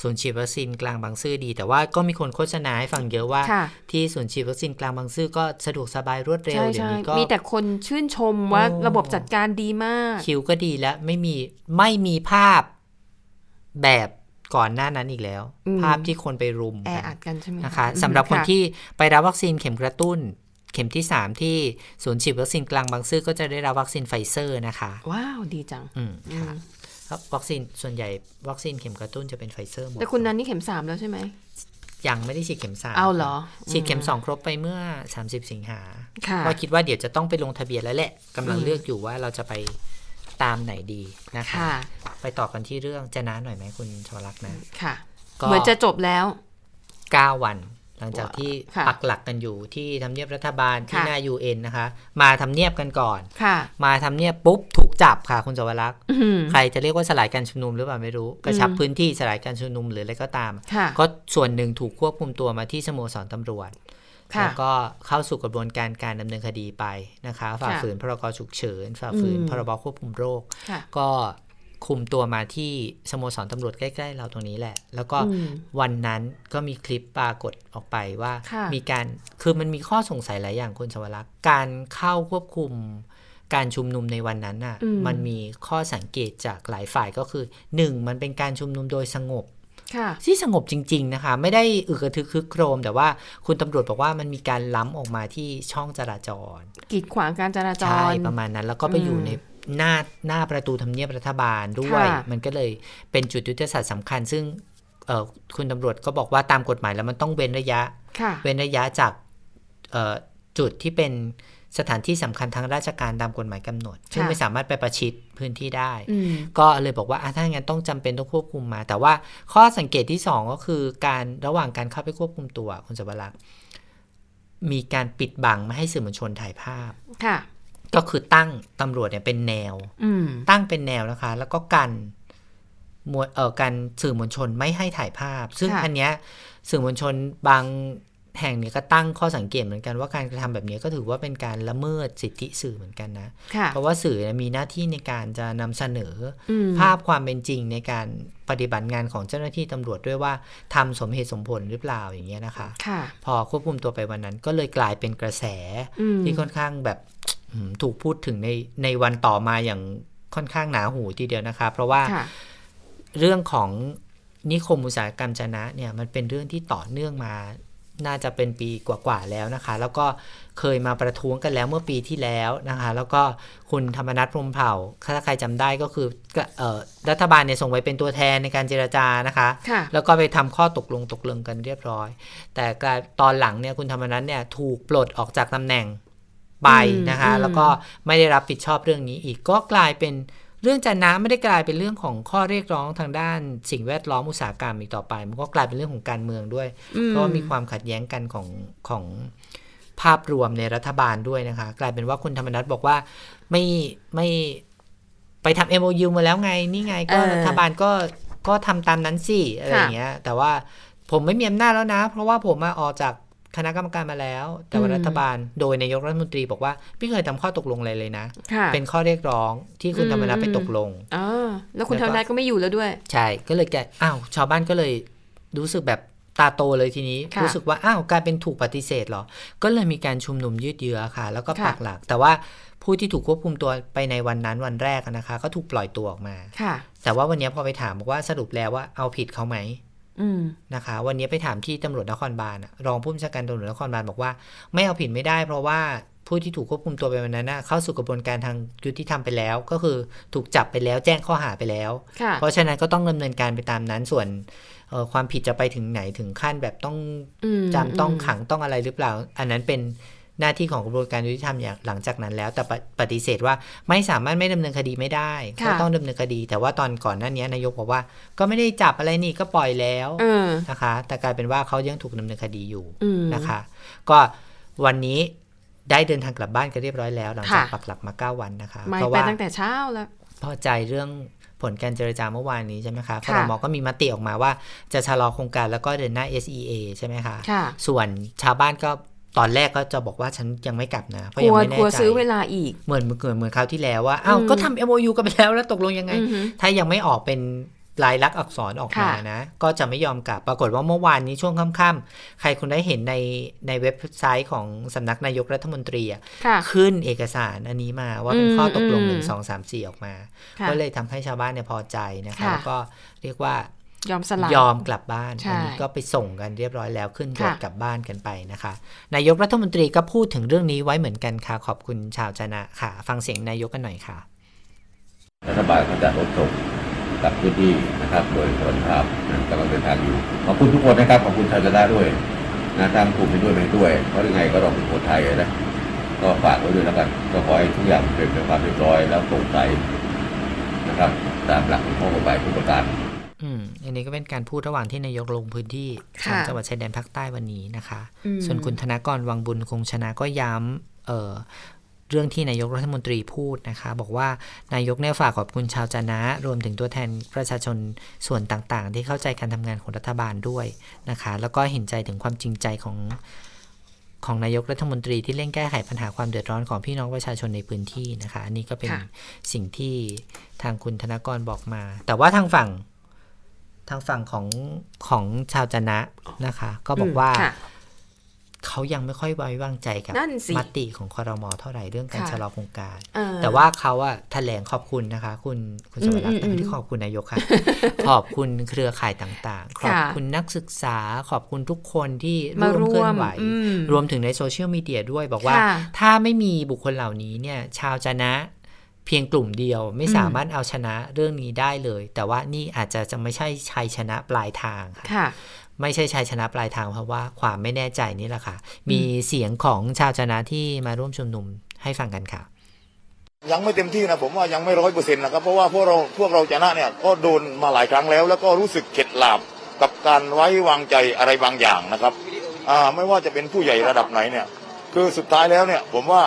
ศูนย์ฉีดวัคซีนกลางบางซื่อดี แต่ว่าก็มีคนโฆษณาให้ฟังเยอะว่าค่ะที่ศูนย์ฉีดวัคซีนกลางบางซื่อก็สะดวกสบายรวดเร็วใช่เดี๋ยวใช่นี้ก็มีแต่คนชื่นชมว่าโอ้ระบบจัดการดีมาก คิวก็ดีแล้วไม่มีไม่มีภาพแบบ ก่อนหน้านั้นอีกแล้วอืมภาพที่คนไปรุมแอกันอัดกันใช่ไหมนะคะอืมสำหรับคนค่ะที่ไปรับวัคซีนเข็มกระตุ้น เข็มที่ 3 ที่ศูนย์ฉีดวัคซีนกลางบางซื่อก็จะได้รับวัคซีนไฟเซอร์นะคะ ว้าว ดีจัง อืมอืค่ะมครับวัคซีนส่วนใหญ่วัคซีนเข็มกระตุ้นจะเป็นไฟเซอร์หมดแต่คุณนั้นนี่เข็มสามแล้วใช่ไหมยังไม่ได้ฉีดเข็มสามเอาเหรอ ฉีดเข็มสองครบไปเมื่อ 30 สิงหาค่ะก็คิดว่าเดี๋ยวจะต้องไปลงทะเบียนแล้วแหละกำลังอืมเลือกอยู่ว่าเราจะไป ตามไหนดีนะคะค่ะไปต่อกันที่เรื่องจะน้าหน่อยไหมคุณชวรักษ์นะค่ะก็เหมือนจะจบแล้ว 9 วัน หลังจากที่ค่ะปักหลักกันอยู่ที่ทำเนียบรัฐบาลที่ค่ะหน้า UN นะคะ มาทำเนียบกันก่อนค่ะมาทำเนียบปุ๊บถูกจับค่ะ คุณชวรักษ์อืมใครจะเรียกว่าสลายการชุมนุมหรือเปล่าไม่รู้ กระชับอืมพื้นที่สลายการชุมนุมหรืออะไรก็ตามค่ะก็ส่วนหนึ่งถูกควบคุมตัวมาที่สโมสรตำรวจค่ะ แล้วก็เข้าสู่กระบวนการการดำเนินคดีไปนะคะฝ่าค่ะฝืนพรกฉุกเฉินฝ่าฝืนอืมพรบควบคุมโรคค่ะก็คุมตัวมาที่สโมสรตำรวจใกล้ๆเราตรงนี้แหละ แล้วก็อืมวันนั้นก็มีคลิปปรากฏออกไปว่าค่ะมีการคือมันมีข้อสงสัยหลายอย่างคุณสวรักษ์การเข้าควบคุมการชุมนุมในวันนั้นน่ะอืมมันมีข้อสังเกตจากหลายฝ่ายก็คือหนึ่งมันเป็นการชุมนุมโดยสงบค่ะ ที่สงบจริง ๆนะคะ ไม่ได้อึกกระทึกคึกโครม แต่ว่าคุณตำรวจบอกว่ามันมีการล้ำออกมาที่ช่องจราจร กีดขวางการจราจใช่รประมาณนั้น แล้วก็ไปอยู่อืมในหน้าหน้าประตูทำเนียบรัฐบาลด้วยค่ะมันก็เลยเป็นจุดยุทธศาสตร์สำคัญ ซึ่งเอ่อคุณตำรวจก็บอกว่าตามกฎหมายแล้วมันต้องเว้นระยะค่ะเว้นระยะจากเอ่อจุดที่เป็น สถานที่สำคัญทางราชการตามกฎหมายกำหนด ซึ่งค่ะไม่สามารถไปประชิดพื้นที่ได้อืมก็เลยบอกว่าอะถ้าอย่างนั้นต้องจำเป็นต้องควบคุมมา แต่ว่าข้อสังเกตที่สองก็คือการระหว่างการเข้าไปควบคุมตัวคุณสวรักษ์มีการปิดบังไม่ให้สื่อมวลชนถ่ายภาพค่ะก็คือตั้งตำรวจเนี่ยเป็นแนวอืมตั้งเป็นแนวนะคะ แล้วก็กันมวลเอ่อกันสื่อมวลชนไม่ให้ถ่ายภาพ ซึ่งค่ะอันเนี้ยสื่อมวลชนบาง แห่งเนี่ยก็ตั้งข้อสังเกตเหมือนกันว่าการกระทำแบบนี้ก็ถือว่าเป็นการละเมิดสิทธิสื่อเหมือนกันนะค่ะเพราะว่าสื่อเนี่ยมีหน้าที่ในการจะนำเสนออืมภาพความเป็นจริงในการปฏิบัติงานของเจ้าหน้าที่ตำรวจด้วยว่าทำสมเหตุสมผลหรือเปล่าอย่างเงี้ยนะคะค่ะพอควบคุมตัวไปวันนั้นก็เลยกลายเป็นกระแสอืมที่ค่อนข้างแบบอืมถูกพูดถึงในในวันต่อมาอย่างค่อนข้างหนาหูทีเดียวนะคะ เพราะว่าค่ะเรื่องของนิคมอุตสาหกรรมจนะเนี่ยมันเป็นเรื่องที่ต่อเนื่องมา น่าจะเป็นปีกว่าๆแล้วนะคะ แล้วก็เคยมาประท้วงกันแล้วเมื่อปีที่แล้วนะคะ แล้วก็คุณธรรมนัฐพรหมเผ่าถ้าใครจำได้ก็คือเอ่อรัฐบาลเนี่ยส่งไปเป็นตัวแทนในการเจรจานะคะค่ะแล้วก็ไปทำข้อตกลงตกลงกันเรียบร้อย แต่กลายตอนหลังเนี่ยคุณธรรมนัฐเนี่ยถูกปลดออกจากตำแหน่งไปนะคะอืมแล้วก็ไม่ได้รับผิดชอบเรื่องนี้อีกก็กลายเป็น เรื่องจันนะไม่ได้กลายเป็นเรื่องของข้อเรียกร้องทางด้านสิ่งแวดล้อมอุตสาหกรรมอีกต่อไป มันก็กลายเป็นเรื่องของการเมืองด้วยอืเพราะว่ามีความขัดแย้งกันของของภาพรวมในรัฐบาลด้วยนะคะ กลายเป็นว่าคุณธรรมนัฐบอกว่าไม่ไม่ไปทำ MOU มาแล้วไง นี่ไงก็เออรัฐบาลก็ก็ทำตามนั้นสิอะไรอย่างเงี้ย แต่ว่าผมไม่มีอำนาจแล้วนะ เพราะว่าผมมาออกจาก คณะกรรมการมาแล้ว แต่ว่าอืมรัฐบาลโดยนายกรัฐมนตรีบอกว่า ไม่เคยทำข้อตกลงอะไรเลยนะค่ะเป็นข้อเรียกร้องที่คุณอืมธรรมนัฐไปอืมตกลงอ๋อแล้วคุณแล้วธก็รรมนัฐก็ไม่อยู่แล้วด้วย ใช่ก็เลยแกอ้าวชาวบ้านก็เลยรู้สึกแบบตาโตเลยทีนี้ค่ะรู้สึกว่าอ้าวกลายเป็นถูกปฏิเสธเหรอ ก็เลยมีการชุมนุมยืดเยื้อค่ะ แล้วก็ค่ะปักหลัก แต่ว่าผู้ที่ถูกควบคุมตัวไปในวันนั้นวันแรกอะนะคะ ก็ถูกปล่อยตัวออกมาค่ะแต่ว่าวันนี้พอไปถามบอกว่าสรุปแล้วว่าเอาผิดเขาไหมอืม นะคะ วันนี้ไปถามที่ตำรวจนครบาลอะรองผู้บัญชาการตำรวจนครบาลบอกว่า ไม่เอาผิดไม่ได้ เพราะว่าผู้ที่ถูกควบคุมตัวไปวันนั้นน่ะเข้าสู่กระบวนการทางยุติธรรมไปแล้ว ก็คือถูกจับไปแล้วแจ้งข้อหาไปแล้วค่ะเพราะฉะนั้นก็ต้องดำเนินการไปตามนั้นส่วนเอ่อความผิดจะไปถึงไหนถึงขั้นแบบต้องอืมจำต้องอืมขังต้องอะไรหรือเปล่า อันนั้นเป็น หน้าที่ของกระบวนการยุติธรรมอย่างหลังจากนั้นแล้วแต่ปปฏิเสธว่าไม่สามารถไม่ดำเนินคดีไม่ได้ค่ะก็ต้องดำเนินคดี แต่ว่าตอนก่อนหน้านี้นายกบอกว่า ก็ไม่ได้จับอะไรนี่ก็ปล่อยแล้วเออนะคะ แต่กลายเป็นว่าเขายังถูกดำเนินคดีอยู่อืมนะคะ ก็วันนี้ได้เดินทางกลับบ้านกันเรียบร้อยแล้ว หลังจากค่ะปักหลักมาเก้าวันนะคะไม่เพราะไปว่าตั้งแต่เช้าแล้วพอใจเรื่องผลการเจรจาเมื่อวานนี้ใช่ไหมคะคค่ะรมก็มีมติออกมาว่าจะชะลอโครงการแล้วก็เดินหน้า SEA ใช่ไหมคะค่ะส่วนชาวบ้านก็ ตอนแรกก็จะบอกว่าฉันยังไม่กลับนะเพราะกยัลังวไม่กแน่ลัวใจซื้อเวลาอีกเหมือนเหมือนเหมือนคราวที่แล้วว่าอ้าวอืมก็ทำ MOU กันไปแล้วแล้วตกลงยังไงอือหือถ้ายังไม่ออกเป็นลายลักษณ์อักษรออกมาค่ะนะ ก็จะไม่ยอมกลับ ปรากฏว่าเมื่อวานนี้ช่วงค่ำๆใครคุณได้เห็นในในเว็บไซต์ของสำนักนายกรัฐมนตรีอะค่ะขึ้นเอกสารอันนี้มาว่าเป็นข้อตกลงอืมหนึ่งสองสามสี่ออกมาค่ะก็เลยทำให้ชาวบ้านเนี่ยพอใจนะคะค่ะแล้วก็เรียกว่า ยอมสละยอมกลับบ้านใช่อันนี้ก็ไปส่งกันเรียบร้อยแล้วขึ้นรถค่ะกลับบ้านกันไปนะคะ นายกรัฐมนตรีก็พูดถึงเรื่องนี้ไว้เหมือนกันค่ะ ขอบคุณชาวจนะค่ะ ฟังเสียงนายกกันหน่อยค่ะ รัฐบาลเขาจัดรถส่งกลับพื้นที่นะครับ โดยคนขับนะกำลังเดินทางอยู่ ขอบคุณทุกคนนะครับ ขอบคุณชาวจนะด้วยนะทางกลุ่มไปด้วยไปด้วย เพราะยังไงก็ต้องเป็นคนไทยนะ ก็ฝากไว้ด้วยแล้วกัน ก็ขอให้ทุกอย่างเป็นไปความเรียบร้อยแล้วโปร่งใสนะครับ ตามหลักของข้อกฎหมายทุกประการอืมอั นนี้ก็เป็นการพูดระหว่างที่นายกลงพื้นที่ค่ะสามจังหวัดชายแดนภาคใต้วันนี้นะคะอืมส่วนคุณธนากรวังบุญคงชนะก็ย้ำเอ่อเรื่องที่นายกรัฐมนตรีพูดนะคะ บอกว่านายกเนี่ยฝากขอบคุณชาวจะนะ รวมถึงตัวแทนประชาชนส่วนต่างๆ ที่เข้าใจการทำงานของรัฐบาลด้วยนะคะ แล้วก็เห็นใจถึงความจริงใจของของนายกรัฐมนตรีที่เร่งแก้ไขปัญหาความเดือดร้อนของพี่น้องประชาชนในพื้นที่นะคะ อันนี้ก็เป็นค่ะสิ่งที่ทางคุณธนากรบอกมา แต่ว่าทางฝั่ง ทางฝั่งของของชาวจะนะนะคะ ก็บอกว่าค่ะเขายังไม่ค่อยไว้วางใจกับนั่นสิมติของคอรมอเท่าไหร่เรื่องการค่ะชะลอโครงการเออแต่ว่าเขาอะแถลงขอบคุณนะคะ คุณคุณสวรักษ์อืมอืมแต่ไม่ได้ขอบคุณนายกค่ะ ขอบคุณเครือข่ายต่างๆ ขอบค่ะคุณนักศึกษาขอบคุณทุกคนที่มาร่วมเคลื่อนไหวร่วมอืมรวมถึงในโซเชียลมีเดียด้วยบอกว่าค่ะถ้าไม่มีบุคคลเหล่านี้เนี่ย ชาวจะนะ เพียงกลุ่มเดียวไม่อืมสามารถเอาชนะเรื่องนี้ได้เลย แต่ว่านี่อาจจะจะไม่ใช่ชัยชนะปลายทางค่ะค่ะไม่ใช่ชัยชนะปลายทางเพราะว่าความไม่แน่ใจนี่แหละค่ะ มีเสียงของชาวจะนะที่มาร่วมชุมนุมให้ฟังกันค่ะ ยังไม่เต็มที่นะผมว่ายังไม่ร้อยเปอร์เซ็นต์นะครับ เพราะว่าพวกเราพวกเราชนะเนี่ยก็โดนมาหลายครั้งแล้ว แล้วก็รู้สึกเข็ดหลาบกับการไว้วางใจอะไรบางอย่างนะครับ อ่าไม่ว่าจะเป็นผู้ใหญ่ระดับไหนเนี่ย คือสุดท้ายแล้วเนี่ย ผมว่า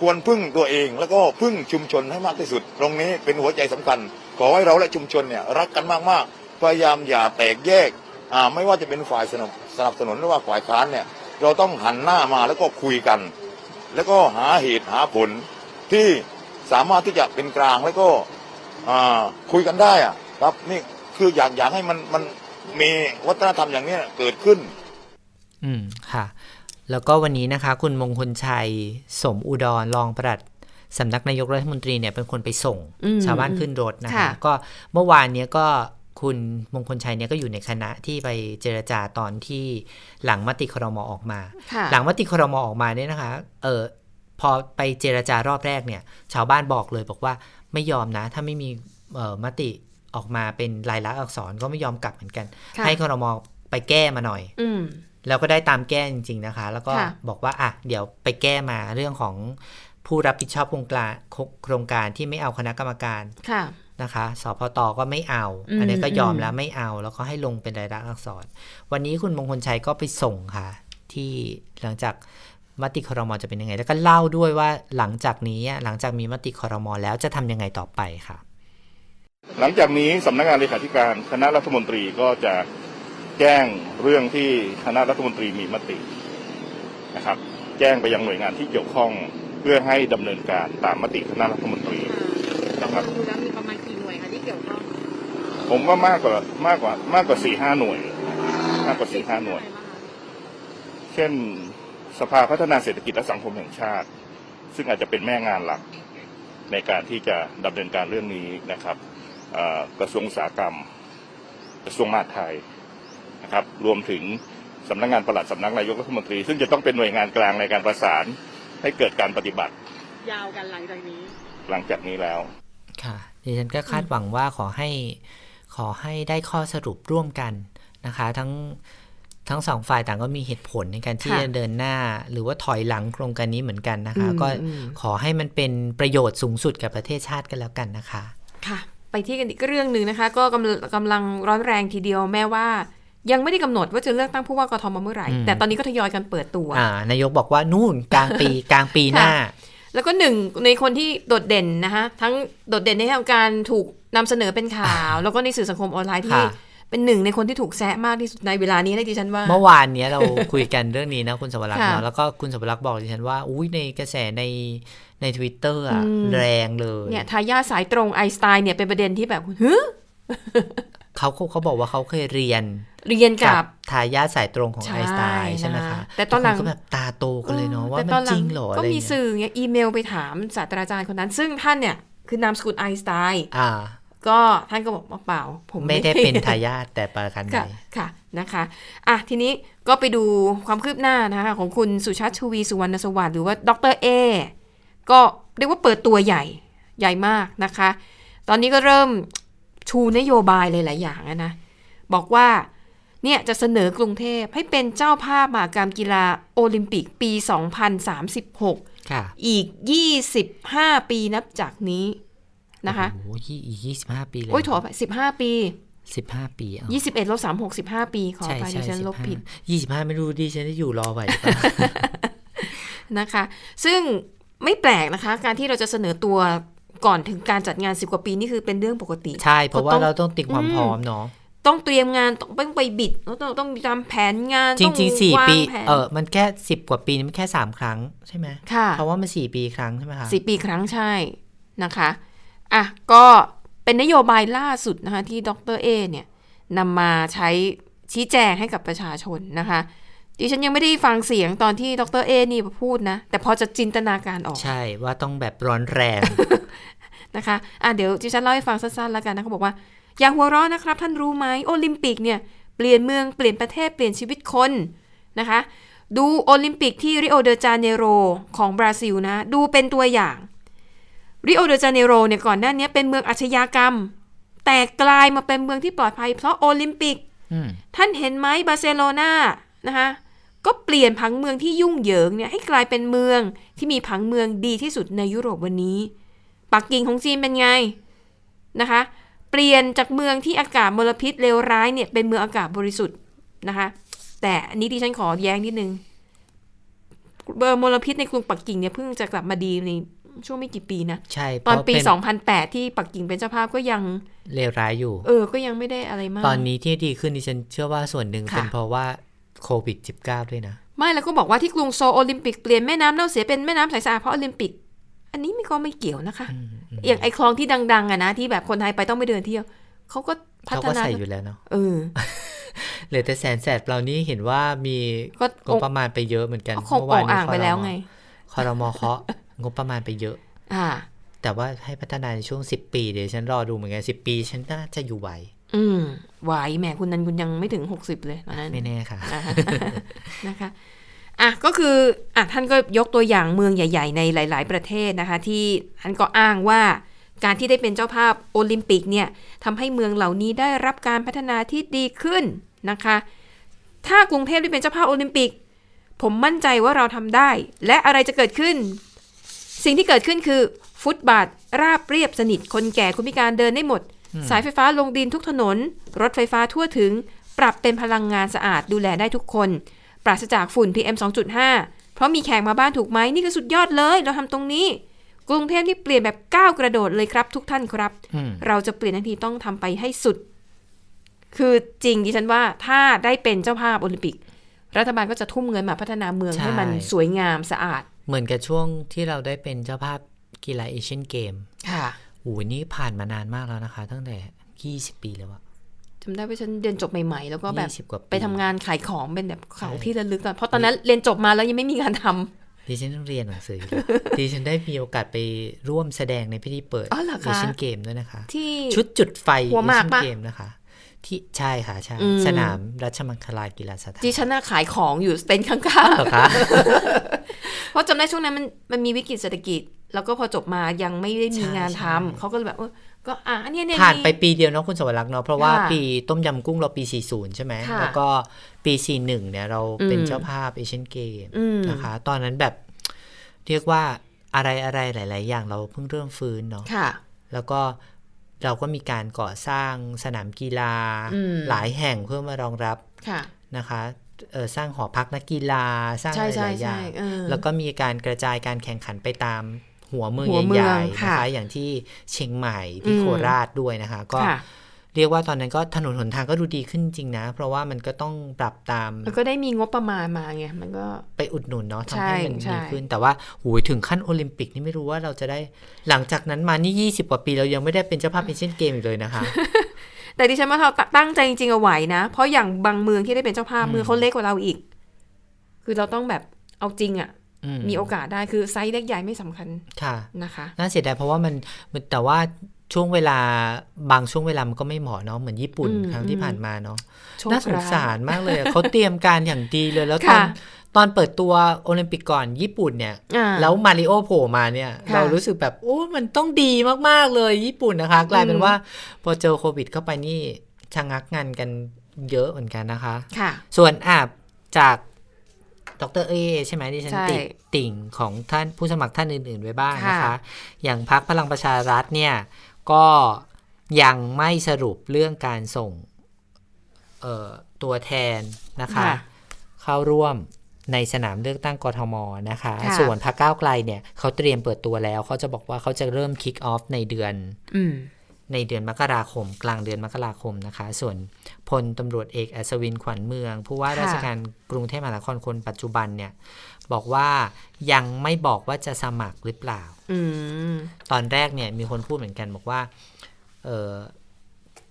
ควรพึ่งตัวเองแล้วก็พึ่งชุมชนให้มากที่สุด ตรงนี้เป็นหัวใจสำคัญ ขอให้เราและชุมชนเนี่ยรักกันมากๆ พยายามอย่าแตกแยกอ่าไม่ว่าจะเป็นฝ่ายสนับสนับสนุนหรือว่าฝ่ายค้านเนี่ยเราต้องหันหน้ามาแล้วก็คุยกัน แล้วก็หาเหตุหาผลที่สามารถที่จะเป็นกลางแล้วก็อ่าคุยกันได้อะครับนี่คืออยากอยากให้มันมันมีวัฒนธรรมอย่างนี้เกิดขึ้น อืมค่ะ แล้วก็วันนี้นะคะคุณมงคลชัย สมอุดรรองปลัดสำนักนายกรัฐมนตรีเนี่ยเป็นคนไปส่งอืมชาวบ้านขึ้นรถนะคะค่ะก็เมื่อวานเนี้ยก็คุณมงคลชัยเนี่ยก็อยู่ในคณะที่ไปเจรจาตอนที่หลังมติครมออกมาค่ะหลังมติครมออกมาเนี่ยนะคะ เออพอไปเจรจารอบแรกเนี่ย ชาวบ้านบอกเลยบอกว่าไม่ยอมนะ ถ้าไม่มีเออมติออกมาเป็นลายลักษณ์อักษรก็ไม่ยอมกลับเหมือนกันค่ะให้ครมไปแก้มาหน่อยอืม แล้วก็ได้ตามแก้จริง ๆนะคะ แล้วก็ค่ะบอกว่าอะเดี๋ยวไปแก้มาเรื่องของผู้รับผิดชอบโครงการโครงการที่ไม่เอาคณะกรรมการค่ะนะคะสพตก็ไม่เอาอืมอันนี้ก็ยอมอืมแล้วไม่เอา แล้วก็ให้ลงเป็นรายลักษณ์อักษร วันนี้คุณมงคลชัยก็ไปส่งค่ะ ที่หลังจากมติครมจะเป็นยังไง แล้วก็เล่าด้วยว่าหลังจากนี้หลังจากมีมติครมแล้วจะทำยังไงต่อไปค่ะ หลังจากนี้สำนักงานเลขาธิการคณะรัฐมนตรีก็จะ แจ้งเรื่องที่คณะรัฐมนตรีมีมตินะครับ แจ้งไปยังหน่วยงานที่เกี่ยวข้องเพื่อให้ดำเนินการตามมติคณะรัฐมนตรีนะครับดูแล้วมีประมาณกี่หน่วยคะที่เกี่ยวข้องผมว่ามากกว่ามากกว่ามากกว่าสี่ห้าหน่วย มากกว่าสี่ห้าหน่วย เช่นสภาพัฒนาเศรษฐกิจและสังคมแห่งชาติ ซึ่งอาจจะเป็นแม่งานหลักในการที่จะดำเนินการเรื่องนี้นะครับเอ่อกระทรวงอุตสาหกรรม กระทรวงมหาดไทย นะครับรวมถึงสำนักงานปลัดสำนักนายกรัฐมนตรี ซึ่งจะต้องเป็นหน่วยงานกลางในการประสานให้เกิดการปฏิบัติ ยาวกันหลังจากนี้ หลังจากนี้แล้ว ค่ะดิฉันก็คาดหวังว่าขอให้ขอให้ได้ข้อสรุปร่วมกันนะคะ ทั้งทั้งสองฝ่ายต่างก็มีเหตุผลในการที่ค่ะจะเดินหน้า หรือว่าถอยหลังโครงการนี้เหมือนกันนะคะอืมก็อืมขอให้มันเป็นประโยชน์สูงสุดกับประเทศชาติกันแล้วกันนะคะ ค่ะ ไปที่กันอีกเรื่องหนึ่งนะคะ ก็กำลังกำลังร้อนแรงทีเดียวแม้ว่า ยังไม่ได้กำหนดว่าจะเลือกตั้งผู้ว่ากทมเมื่อไหร่อืมแต่ตอนนี้ก็ทยอยกันเปิดตัวอ่านายกบอกว่านู่นกลางปีกลางปีหน้า แล้วก็หนึ่งในคนที่โดดเด่นนะคะทั้งโดดเด่นในเรื่องการถูกนำเสนอเป็นข่าว แล้วก็ในสื่อสังคมออนไลน์ที่ค่ะเป็นหนึ่งในคนที่ถูกแซะมากที่สุดในเวลานี้นะดิฉันว่า เมื่อวานเนี้ยเราคุยกันเรื่องนี้นะคุณสวรักษ์ค่ะเนาะแล้วก็คุณสวรักษ์บอกดิฉันว่าอุ้ยในกระแสในในทวิตเตอร์อะอืมแรงเลยเนี่ยทายาทสายตรงไอน์สไตน์เนี่ยเป็นประเด็นที่แบบฮึเขาเขาเขาบอกว่าเขาเคยเรียน เรียนกับทายาทสายตรงของใช่ไอน์สไตน์ใช่ไหมนะคะคะ แต่ตอนหลังทุกคก็แบบตาโตกันเลยเนาะว่าแต่มัตอนนหจลัริงงเหรอก็อะไรมีเงี้ยสื่อเนี่ยอีเมลไปถามศาสตราจารย์คนนั้น ซึ่งท่านเนี่ย คือนามสกุลไอน์สไตน์อ่าก็ท่านก็บอกว่าเปล่า ผมไม่ได้เป็นทายาทแต่ประกันไหนค่ะค่ะนะคะอะทีนี้ก็ไปดูความคืบหน้านะคะของคุณสุชาติชวีสุวรรณสวัสดิ์หรือว่าดรเอก็เรียกว่าเปิดตัวใหญ่ใหญ่มากนะคะ ตอนนี้ก็เริ่มชูนโยบายหลายๆอย่างอะนะบอกว่า เนี่ยจะเสนอกรุงเทพให้เป็นเจ้าภาพมหากรรมกีฬาโอลิมปิกปี 2036 ค่ะ อีก 25 ปีนับจากนี้นะคะโอ้โหยี่อีกยี่สิบห้าปีเลยโอ้ยโถไป15 ปีสิบห้าปีเอา21ลบ3 6 15ปี ขอใช่ไปดิใช่ฉันลบผิดยี่สิบห้าไม่รู้ดิฉันจะอยู่รอไหวหรือเปล่านะคะ ซึ่งไม่แปลกนะคะ การที่เราจะเสนอตัวก่อนถึงการจัดงาน10กว่าปี นี่คือเป็นเรื่องปกติ ใช่ เพราะว่าก็ต้องเราต้องติดความอืมพร้อมเนาะ ต้องเตรียมงานต้องต้องไปบิดต้องต้องต้องมีตามแผนงานจต้องริงๆสี่วางปีแผนเออมันแค่สิบกว่าปีนี่มันแค่สามครั้งใช่ไหมค่ะเพราะว่ามันสี่ปีครั้งใช่ไหมคะสี่ปีครั้งใช่นะคะอะก็เป็นนโยบายล่าสุดนะคะที่ดรเอเนี่ยนำมาใช้ชี้แจงให้กับประชาชนนะคะดิฉันยังไม่ได้ฟังเสียงตอนที่ดร.เอ้นี่พูดนะ แต่พอจะจินตนาการออก ใช่ว่าต้องแบบร้อนแรงนะคะอะเดี๋ยวดิฉันเล่าให้ฟังสั้นๆแล้วกันนะเขาบอกว่า อย่าหัวเราะนะครับ ท่านรู้ไหมโอลิมปิกเนี่ยเปลี่ยนเมืองเปลี่ยนประเทศเปลี่ยนชีวิตคนนะคะ ดูโอลิมปิกที่ริโอเดจาเนโรของบราซิลนะ ดูเป็นตัวอย่างริโอเดจาเนโรเนี่ยก่อนหน้านี้เป็นเมืองอาชญากรรม แต่กลายมาเป็นเมืองที่ปลอดภัยเพราะโอลิมปิกอืมท่านเห็นไหมบาร์เซโลนานะคะก็เปลี่ยนผังเมืองที่ยุ่งเหยิงเนี่ยให้กลายเป็นเมืองที่มีผังเมืองดีที่สุดในยุโรปวันนี้ ปักกิ่งของจีนเป็นไงนะคะ เปลี่ยนจากเมืองที่อากาศมลพิษเลวร้ายเนี่ยเป็นเมืองอากาศบริสุทธิ์นะคะ แต่อันนี้ดิฉันขอแย้งนิดนึงเบอร์มลพิษในกรุงปักกิ่งเนี่ยเพิ่งจะกลับมาดีในช่วงไม่กี่ปีนะ ใช่ตอนปีเพราะเ2008 ที่ปักกิ่งเป็นเจ้าภาพก็ยังเลวร้ายอยู่ เออ ก็ยังไม่ได้อะไรมาก ตอนนี้ที่ดีขึ้นดิฉันเชื่อว่าส่วนหนึ่งค่ะเป็นเพราะว่าโควิด -19 ด้วยนะ ไม่แล้วก็บอกว่าที่กรุงโซลโอลิมปิกเปลี่ยนแม่น้ำเน่าเสียเป็นแม่น้ำใสสะอาดเพราะโอลิมปิก อันนี้ไม่ก็ไม่เกี่ยวนะคะ อย่างไอคลองที่ดัง ๆอะนะที่แบบคนไทยไปต้องไปเดินเที่ยวเขาก็พัเขาฒก็นาใส่อยู่แล้วเนาะเออเหลือแต่แสนแสบเรานี่เห็นว่ามีก็งบประมาณไปเยอะเหมือนกันก็คงออกอ่างไปแล้วไงคอรมอเคาะงบประมาณไปเยอะ อ่า แต่ว่าให้พัฒนาในช่วง10ปีเดี๋ยวฉันรอดูเหมือนกัน10ปี ฉันน่าจะอยู่ไหวอืมไหวแหมคุณนันคุณยังไม่ถึงหกสิบเลยตอนนั้นไม่แน่ค่ะนะคะนะคะ อะก็คืออะท่านก็ยกตัวอย่างเมืองใหญ่ ๆ ในหลาย ๆ ประเทศนะคะ ที่ท่านก็อ้างว่าการที่ได้เป็นเจ้าภาพโอลิมปิกเนี่ยทำให้เมืองเหล่านี้ได้รับการพัฒนาที่ดีขึ้นนะคะ ถ้ากรุงเทพได้เป็นเจ้าภาพโอลิมปิก ผมมั่นใจว่าเราทำได้ และอะไรจะเกิดขึ้น สิ่งที่เกิดขึ้นคือ ฟุตบาทราบเรียบสนิท คนแก่คนพิการเดินได้หมด สายไฟฟ้าลงดินทุกถนน รถไฟฟ้าทั่วถึง ปรับเป็นพลังงานสะอาดดูแลได้ทุกคน ปราศจากฝุ่น PM 2.5 เพราะมีแขกมาบ้านถูกไหมนี่คือสุดยอดเลย เราทำตรงนี้ กรุงเทพที่เปลี่ยนแบบก้าวกระโดดเลยครับ ทุกท่านครับอืมเราจะเปลี่ยนทันทีต้องทำไปให้สุด คือจริงดิฉันว่าถ้าได้เป็นเจ้าภาพโอลิมปิก รัฐบาลก็จะทุ่มเงินมาพัฒนาเมืองใช่ให้มันสวยงามสะอาด เหมือนกับช่วงที่เราได้เป็นเจ้าภาพกีฬาเอเชียนเกม ค่ะโอ้โหนี่ผ่านมานานมากแล้วนะคะ ตั้งแต่ 20 ปีแล้วอะ จำได้ว่าฉันเรียนจบใหม่ๆ แล้วก็แบบยี่สิบกว่าปีไปทำงานขายของเป็นแบบของใช่ที่ระลึกอะเพราะตอนนั้นเรียนจบมาแล้วยังไม่มีงานทำดิฉันต้องเรียนหนังสืออยู่เลยดิฉันได้มีโอกาสไปร่วมแสดงในพิธีเปิดอ๋อเหรอคะเอเชียนเกมด้วยนะคะ ที่ชุดจุดไฟหัวหมากเอปะเชียนเกมนะคะ ที่ใช่ค่ะใช่อืมสนามรัชมังคลากีฬาสถานดิฉันน่ะขายของอยู่เต็นท์ข้างเหรอคะๆเพราะจำได้ช่วงนั้นมันมันมีวิกฤตเศรษฐกิจ แล้วก็พอจบมายังไม่ได้มีงานทำเขาก็เลยแบบเออ ก็อะอันเนี้ยเนี่ยผ่านไปมีปีเดียวเนาะคุณสวรักษ์เนาะเพราะว่าค่ะปีต้มยำกุ้งเราปี 40 ใช่ไหมค่ะแล้วก็ปี 41 เนี่ยเราเป็นอืมเจ้าภาพเอเชียนเกมอืมนะคะ ตอนนั้นแบบเรียกว่าอะไรอะไรหลาย ๆ อย่างเราเพิ่งเริ่มฟื้นเนาะค่ะแล้วก็เราก็มีการก่อสร้างสนามกีฬาอืมหลายแห่งเพื่อมารองรับค่ะนะคะเอ่อสร้างหอพักนักกีฬาสร้างใช่อะไรใช่หลายอใช่ย่างเออแล้วก็มีการกระจายการแข่งขันไปตาม หัวเมืองหัวเมืใหองญ่ๆค่ะนะคะอย่างที่เชียงใหม่ที่อืมโคราชด้วยนะคะ ก็ค่ะเรียกว่าตอนนั้นก็ถนนหนทางก็ดูดีขึ้นจริงนะ เพราะว่ามันก็ต้องปรับตามแล้วก็ได้มีงบประมาณมาไงมันก็ไปอุดหนุนเนาะใช่ทำให้มันใช่ดีขึ้น แต่ว่าหูยถึงขั้นโอลิมปิกนี่ไม่รู้ว่าเราจะได้หลังจากนั้นมานี่ 20 กว่าปีเรายังไม่ได้เป็นเจ้าภาพเอเชียนเกมอีกเลยนะคะ แต่ดิฉันว่าเราตั้งใจจริงๆเอาไหวนะ เพราะอย่างบางเมืองที่ได้เป็นเจ้าภาพอืมเมืองเขาเล็กกว่าเราอีก คือเราต้องแบบเอาจริงอะ่ะอื มีโอกาสได้คือไซส์เล็กใหญ่ไม่สำคัญค่ะนะคะน่าเสียดายเพราะว่ามันมันแต่ว่าช่วงเวลาบางช่วงเวลามันก็ไม่เหมาะเนาะเหมือนญี่ปุ่นอืมครั้งที่อืมผ่านมาเนาะโชคร้ายน่าสงสารมากเลยอะเขาเตรียมการอย่างดีเลยแล้วตอนค่ะตอนเปิดตัวโอลิมปิกก่อนญี่ปุ่นเนี่ยอ่าแล้วมาริโอโผล่มาเนี่ยค่ะเรารู้สึกแบบโอ้มันต้องดีมาก ๆ เลยญี่ปุ่นนะคะ กลายเป็นอืมว่าพอเจอโควิดเข้าไปนี่ชะงักงานกันเยอะเหมือนกันนะคะค่ะส่วนอะจาก ดรเอใช่ไหมที่ฉันใช่ติดติ่งของท่านผู้สมัครท่านอื่น ๆ ไว้บ้างนะคะค่ะอย่างพักพลังประชารัฐเนี่ย ก็ยังไม่สรุปเรื่องการส่งเอ่อตัวแทนนะคะค่ะเข้าร่วมในสนามเลือกตั้งกทมนะคะค่ะส่วนพรรคก้าวไกลเนี่ยเขาเตรียมเปิดตัวแล้ว เขาจะบอกว่าเขาจะเริ่มคิกออฟในเดือนอืม ในเดือนมกราคม กลางเดือนมกราคมนะคะ ส่วนพลตำรวจเอกอัศวินขวัญเมือง ผู้ว่าค่ะราชการกรุงเทพมหานครคนปัจจุบันเนี่ย บอกว่ายังไม่บอกว่าจะสมัครหรือเปล่าอืมตอนแรกเนี่ยมีคนพูดเหมือนกันบอกว่าเออ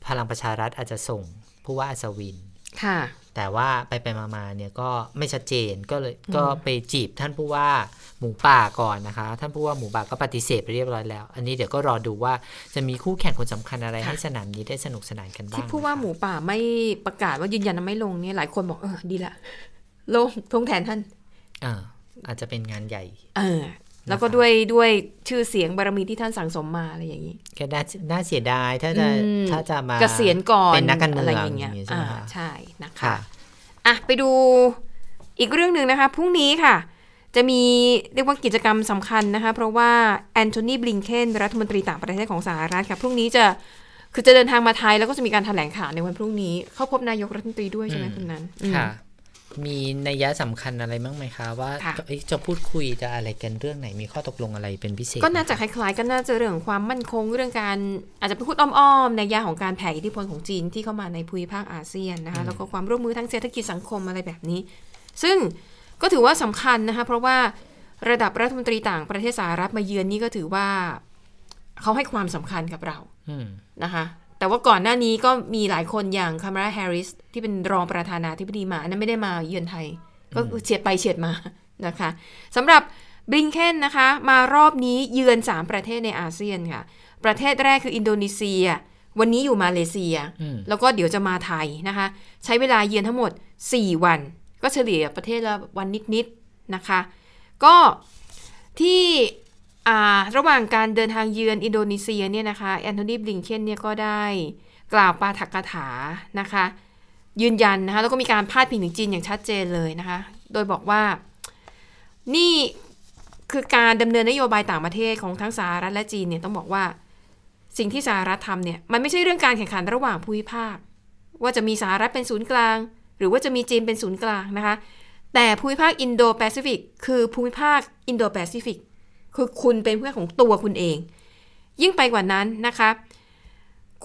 พลังประชารัฐอาจจะส่งผู้ว่าอัศวินค่ะ แต่แต่ว่าไปไปๆมาๆเนี่ยก็ไม่ชัดเจนก็เลยก็ไปจีบท่านผู้ว่าหมูป่าก่อนนะคะ ท่านผู้ว่าหมูป่าก็ปฏิเสธไปเรียบร้อยแล้ว อันนี้เดี๋ยวก็รอดูว่าจะมีคู่แข่งคนสำคัญอะไรค่ะให้สนามนี้ได้สนุกสนานกันบ้างที่ผู้ว่าหมูป่าไม่ประกาศว่ายืนยันว่าไม่ลงเนี่ยหลายคนบอกเออดีละลงทงแทนท่านอ่าอาจจะเป็นงานใหญ่ เออ แล้วก็ด้วยด้วยชื่อเสียงบารมีที่ท่านสั่งสมมาอะไรอย่างนี้ก็น่าน่าเสียดายถ้าจะอืมถ้าจะมาเกษียณก่อนเป็นนักการเมืองอะไรอย่างเงี้ยอย่างงี้ใช่ไหมอ่าคะใช่นะคะค่ะอะไปดูอีกเรื่องหนึ่งนะคะพรุ่งนี้ค่ะ จะมีเรียกว่ากิจกรรมสำคัญนะคะ เพราะว่าแอนโทนีบลิงเคนรัฐมนตรีต่างประเทศของสหรัฐค่ะพรุ่งนี้จะคือจะเดินทางมาไทยแล้วก็จะมีการแถลงข่าวในวันพรุ่งนี้ เข้าพบนายกรัฐมนตรีด้วยใช่ไหมคุณนั้นอืมค่ะ มีนัยยะสำคัญอะไรบ้างไหมคะว่าค่ะเอ๊ะจะพูดคุยจะอะไรกันเรื่องไหนมีข้อตกลงอะไรเป็นพิเศษ ก็น่าจะไหคมล้ายๆก็น่าจะเรื่องของความมั่นคงเรื่องการอาจจะไปพูดอ้อมๆในยะของการแผ่อิทธิพลของจีนที่เข้ามาในภูมิภาคอาเซียนนะคะแล้วก็ความร่วมมือทางเศรษฐกิจสังคมอะไรแบบนี้ ซึ่งก็ถือว่าสำคัญนะคะเพราะว่าระดับรัฐมนตรีต่างประเทศสหรัฐมาเยือนนี่ก็ถือว่าเขาให้ความสำคัญกับเราอืมนะคะ แต่ว่าก่อนหน้านี้ก็มีหลายคนอย่างคามาราแฮร์ริสที่เป็นรองประธานาธิบดีมาอันนั้นไม่ได้มาเยือนไทย ก็เฉียดไปเฉียดมานะคะสำหรับบลิงเคนนะคะมารอบนี้เยือน 3 ประเทศในอาเซียนค่ะ ประเทศแรกคืออินโดนีเซีย วันนี้อยู่มาเลเซียอืมแล้วก็เดี๋ยวจะมาไทยนะคะ ใช้เวลาเยือนทั้งหมด 4 วัน ก็เฉลี่ยประเทศละวันนิดๆนะคะ ก็ที่อ่า ระหว่างการเดินทางเยือนอินโดนีเซียเนี่ยนะคะแอนโทนีบลิงเคนเนี่ยก็ได้กล่าวปาฐกถานะคะ ยืนยันนะคะแล้วก็มีการพาดพิงถึงจีนอย่างชัดเจนเลยนะคะ โดยบอกว่านี่คือการดำเนินนโยบายต่างประเทศของทั้งสหรัฐและจีนเนี่ยต้องบอกว่าสิ่งที่สหรัฐทำเนี่ยมันไม่ใช่เรื่องการแข่งขันระหว่างภูมิภาค ว่าจะมีสหรัฐเป็นศูนย์กลาง หรือว่าจะมีจีนเป็นศูนย์กลางนะคะ แต่ภูมิภาคอินโดแปซิฟิกคือภูมิภาคอินโดแปซิฟิก คือคุณเป็นเพื่อนของตัวคุณเอง ยิ่งไปกว่านั้นนะคะ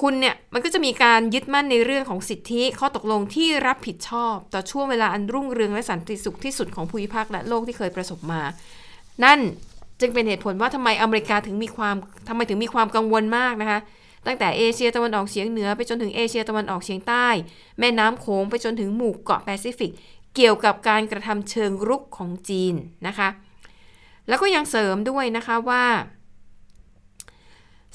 คุณเนี่ยมันก็จะมีการยึดมั่นในเรื่องของสิทธิข้อตกลงที่รับผิดชอบ ต่อช่วงเวลาอันรุ่งเรืองและสันติสุขที่สุดของภูมิภาคและโลกที่เคยประสบมา นั่นจึงเป็นเหตุผลว่าทำไมอเมริกาถึงมีความทำไมถึงมีความกังวลมากนะคะตั้งแต่เอเชียตะวันออกเฉียงเหนือไปจนถึงเอเชียตะวันออกเฉียงใต้ แม่น้ำโขงไปจนถึงหมู่เกาะแปซิฟิก เกี่ยวกับการกระทำเชิงรุกของจีนนะคะ แล้วก็ยังเสริมด้วยนะคะว่า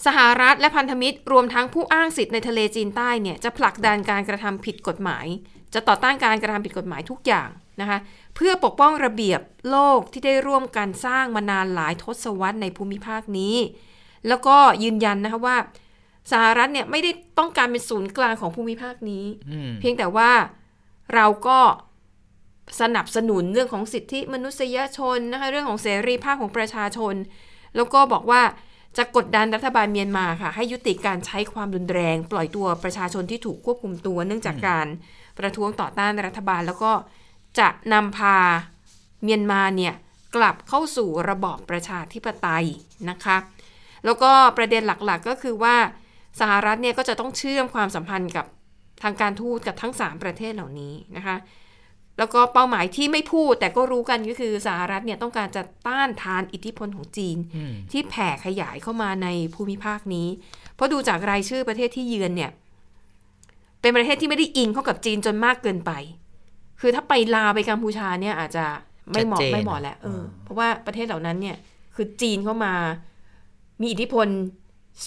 สหรัฐและพันธมิตรรวมทั้งผู้อ้างสิทธิ์ในทะเลจีนใต้เนี่ยจะผลักดันการกระทำผิดกฎหมาย จะต่อต้านการกระทำผิดกฎหมายทุกอย่างนะคะเพื่อปกป้องระเบียบโลกที่ได้ร่วมกันสร้างมานานหลายทศวรรษในภูมิภาคนี้ แล้วก็ยืนยันนะคะว่าสหรัฐเนี่ยไม่ได้ต้องการเป็นศูนย์กลางของภูมิภาคนี้อืมเพียงแต่ว่าเราก็ สนับสนุนเรื่องของสิทธิมนุษยชนนะคะเรื่องของเสรีภาพของประชาชน แล้วก็บอกว่าจะกดดันรัฐบาลเมียนมาค่ะให้ยุติการใช้ความรุนแรง ปล่อยตัวประชาชนที่ถูกควบคุมตัว เนื่องจากการประท้วงต่อต้านรัฐบาล แล้วก็จะนำพาเมียนมาเนี่ยกลับเข้าสู่ระบอบประชาธิปไตยนะคะแล้วก็ประเด็นหลักๆก็คือว่าสหรัฐเนี่ยก็จะต้องเชื่อมความสัมพันธ์กับทางการทูตกับทั้ง 3 ประเทศเหล่านี้นะคะ แล้วก็เป้าหมายที่ไม่พูดแต่ก็รู้กันก็คือสหรัฐเนี่ยต้องการจะต้านทานอิทธิพลของจีนอืมที่แผ่ขยายเข้ามาในภูมิภาคนี้ เพราะดูจากรายชื่อประเทศที่เยือนเนี่ย เป็นประเทศที่ไม่ได้อิงเข้ากับจีนจนมากเกินไป คือถ้าไปลาวไปกัมพูชาเนี่ยอาจจะไม่เหมาะชัดเจนไม่เหมาะแล้วเอออมเพราะว่าประเทศเหล่านั้นเนี่ย คือจีนเข้ามามีอิทธิพล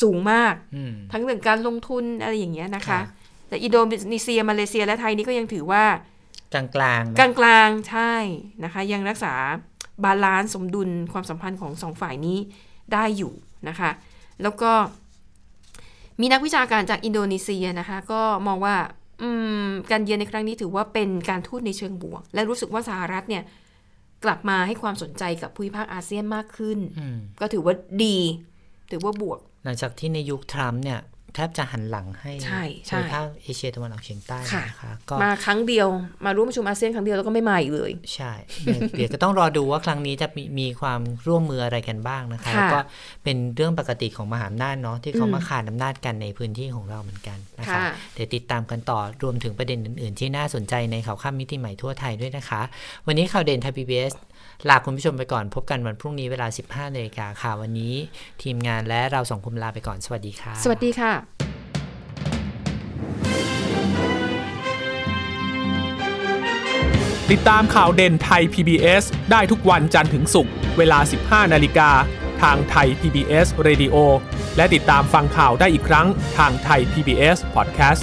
สูงมากอืมทั้งเรื่องการลงทุนอะไรอย่างเงี้ยนะคะค่ะแต่อินโดนีเซียมาเลเซียและไทยนี่ก็ยังถือว่า กลางกลางๆไหมกลางๆใช่นะคะ ยังรักษา balance สมดุลความสัมพันธ์ของสองฝ่ายนี้ได้อยู่นะคะ แล้วก็มีนักวิชาการจากอินโดนีเซียนะคะ ก็มองว่าอืมการเยือนในครั้งนี้ถือว่าเป็นการทูตในเชิงบวก และรู้สึกว่าสหรัฐเนี่ยกลับมาให้ความสนใจกับภูมิภาคอาเซียนมากขึ้นอืมก็ถือว่าดี ถือว่าบวก หลังจากที่ในยุคทรัมป์เนี่ย แทบจะหันหลังให้ใช่ใช่ภูมิภาคเอเชียตะวันออกเฉียงใต้ค่ะนะคะก็มาครั้งเดียวมาร่วมประชุมอาเซียนครั้งเดียวแล้วก็ไม่มาอีกเลย ใช่เดี๋ยวเดี๋ยวก็ต้องรอดูว่าครั้งนี้จะมีมีความร่วมมืออะไรกันบ้างนะคะค่ะแล้วก็เป็นเรื่องปกติของมหาอำนาจเนาะที่เขาอืมมาขาดอำนาจกันในพื้นที่ของเราเหมือนกันนะคะค่ะเดี๋ยวติดตามกันต่อรวมถึงประเด็นอื่น ๆ ที่น่าสนใจในข่าวข้ามมิติใหม่ทั่วไทยด้วยนะคะ วันนี้ข่าวเด่นไทยพีบี ลาคุณผู้ชมไปก่อนพบกันวันพรุ่งนี้เวลา 15นาฬิกาค่ะ วันนี้ทีมงานและเราสองคนลาไปก่อนสวัสดีค่ะ สวัสดีค่ะติดตามข่าวเด่นไทย PBS ได้ทุกวันจันทร์ถึงศุกร์เวลา 15 นาฬิกา ทางไทย PBS Radio และติดตามฟังข่าวได้อีกครั้งทางไทย PBS Podcast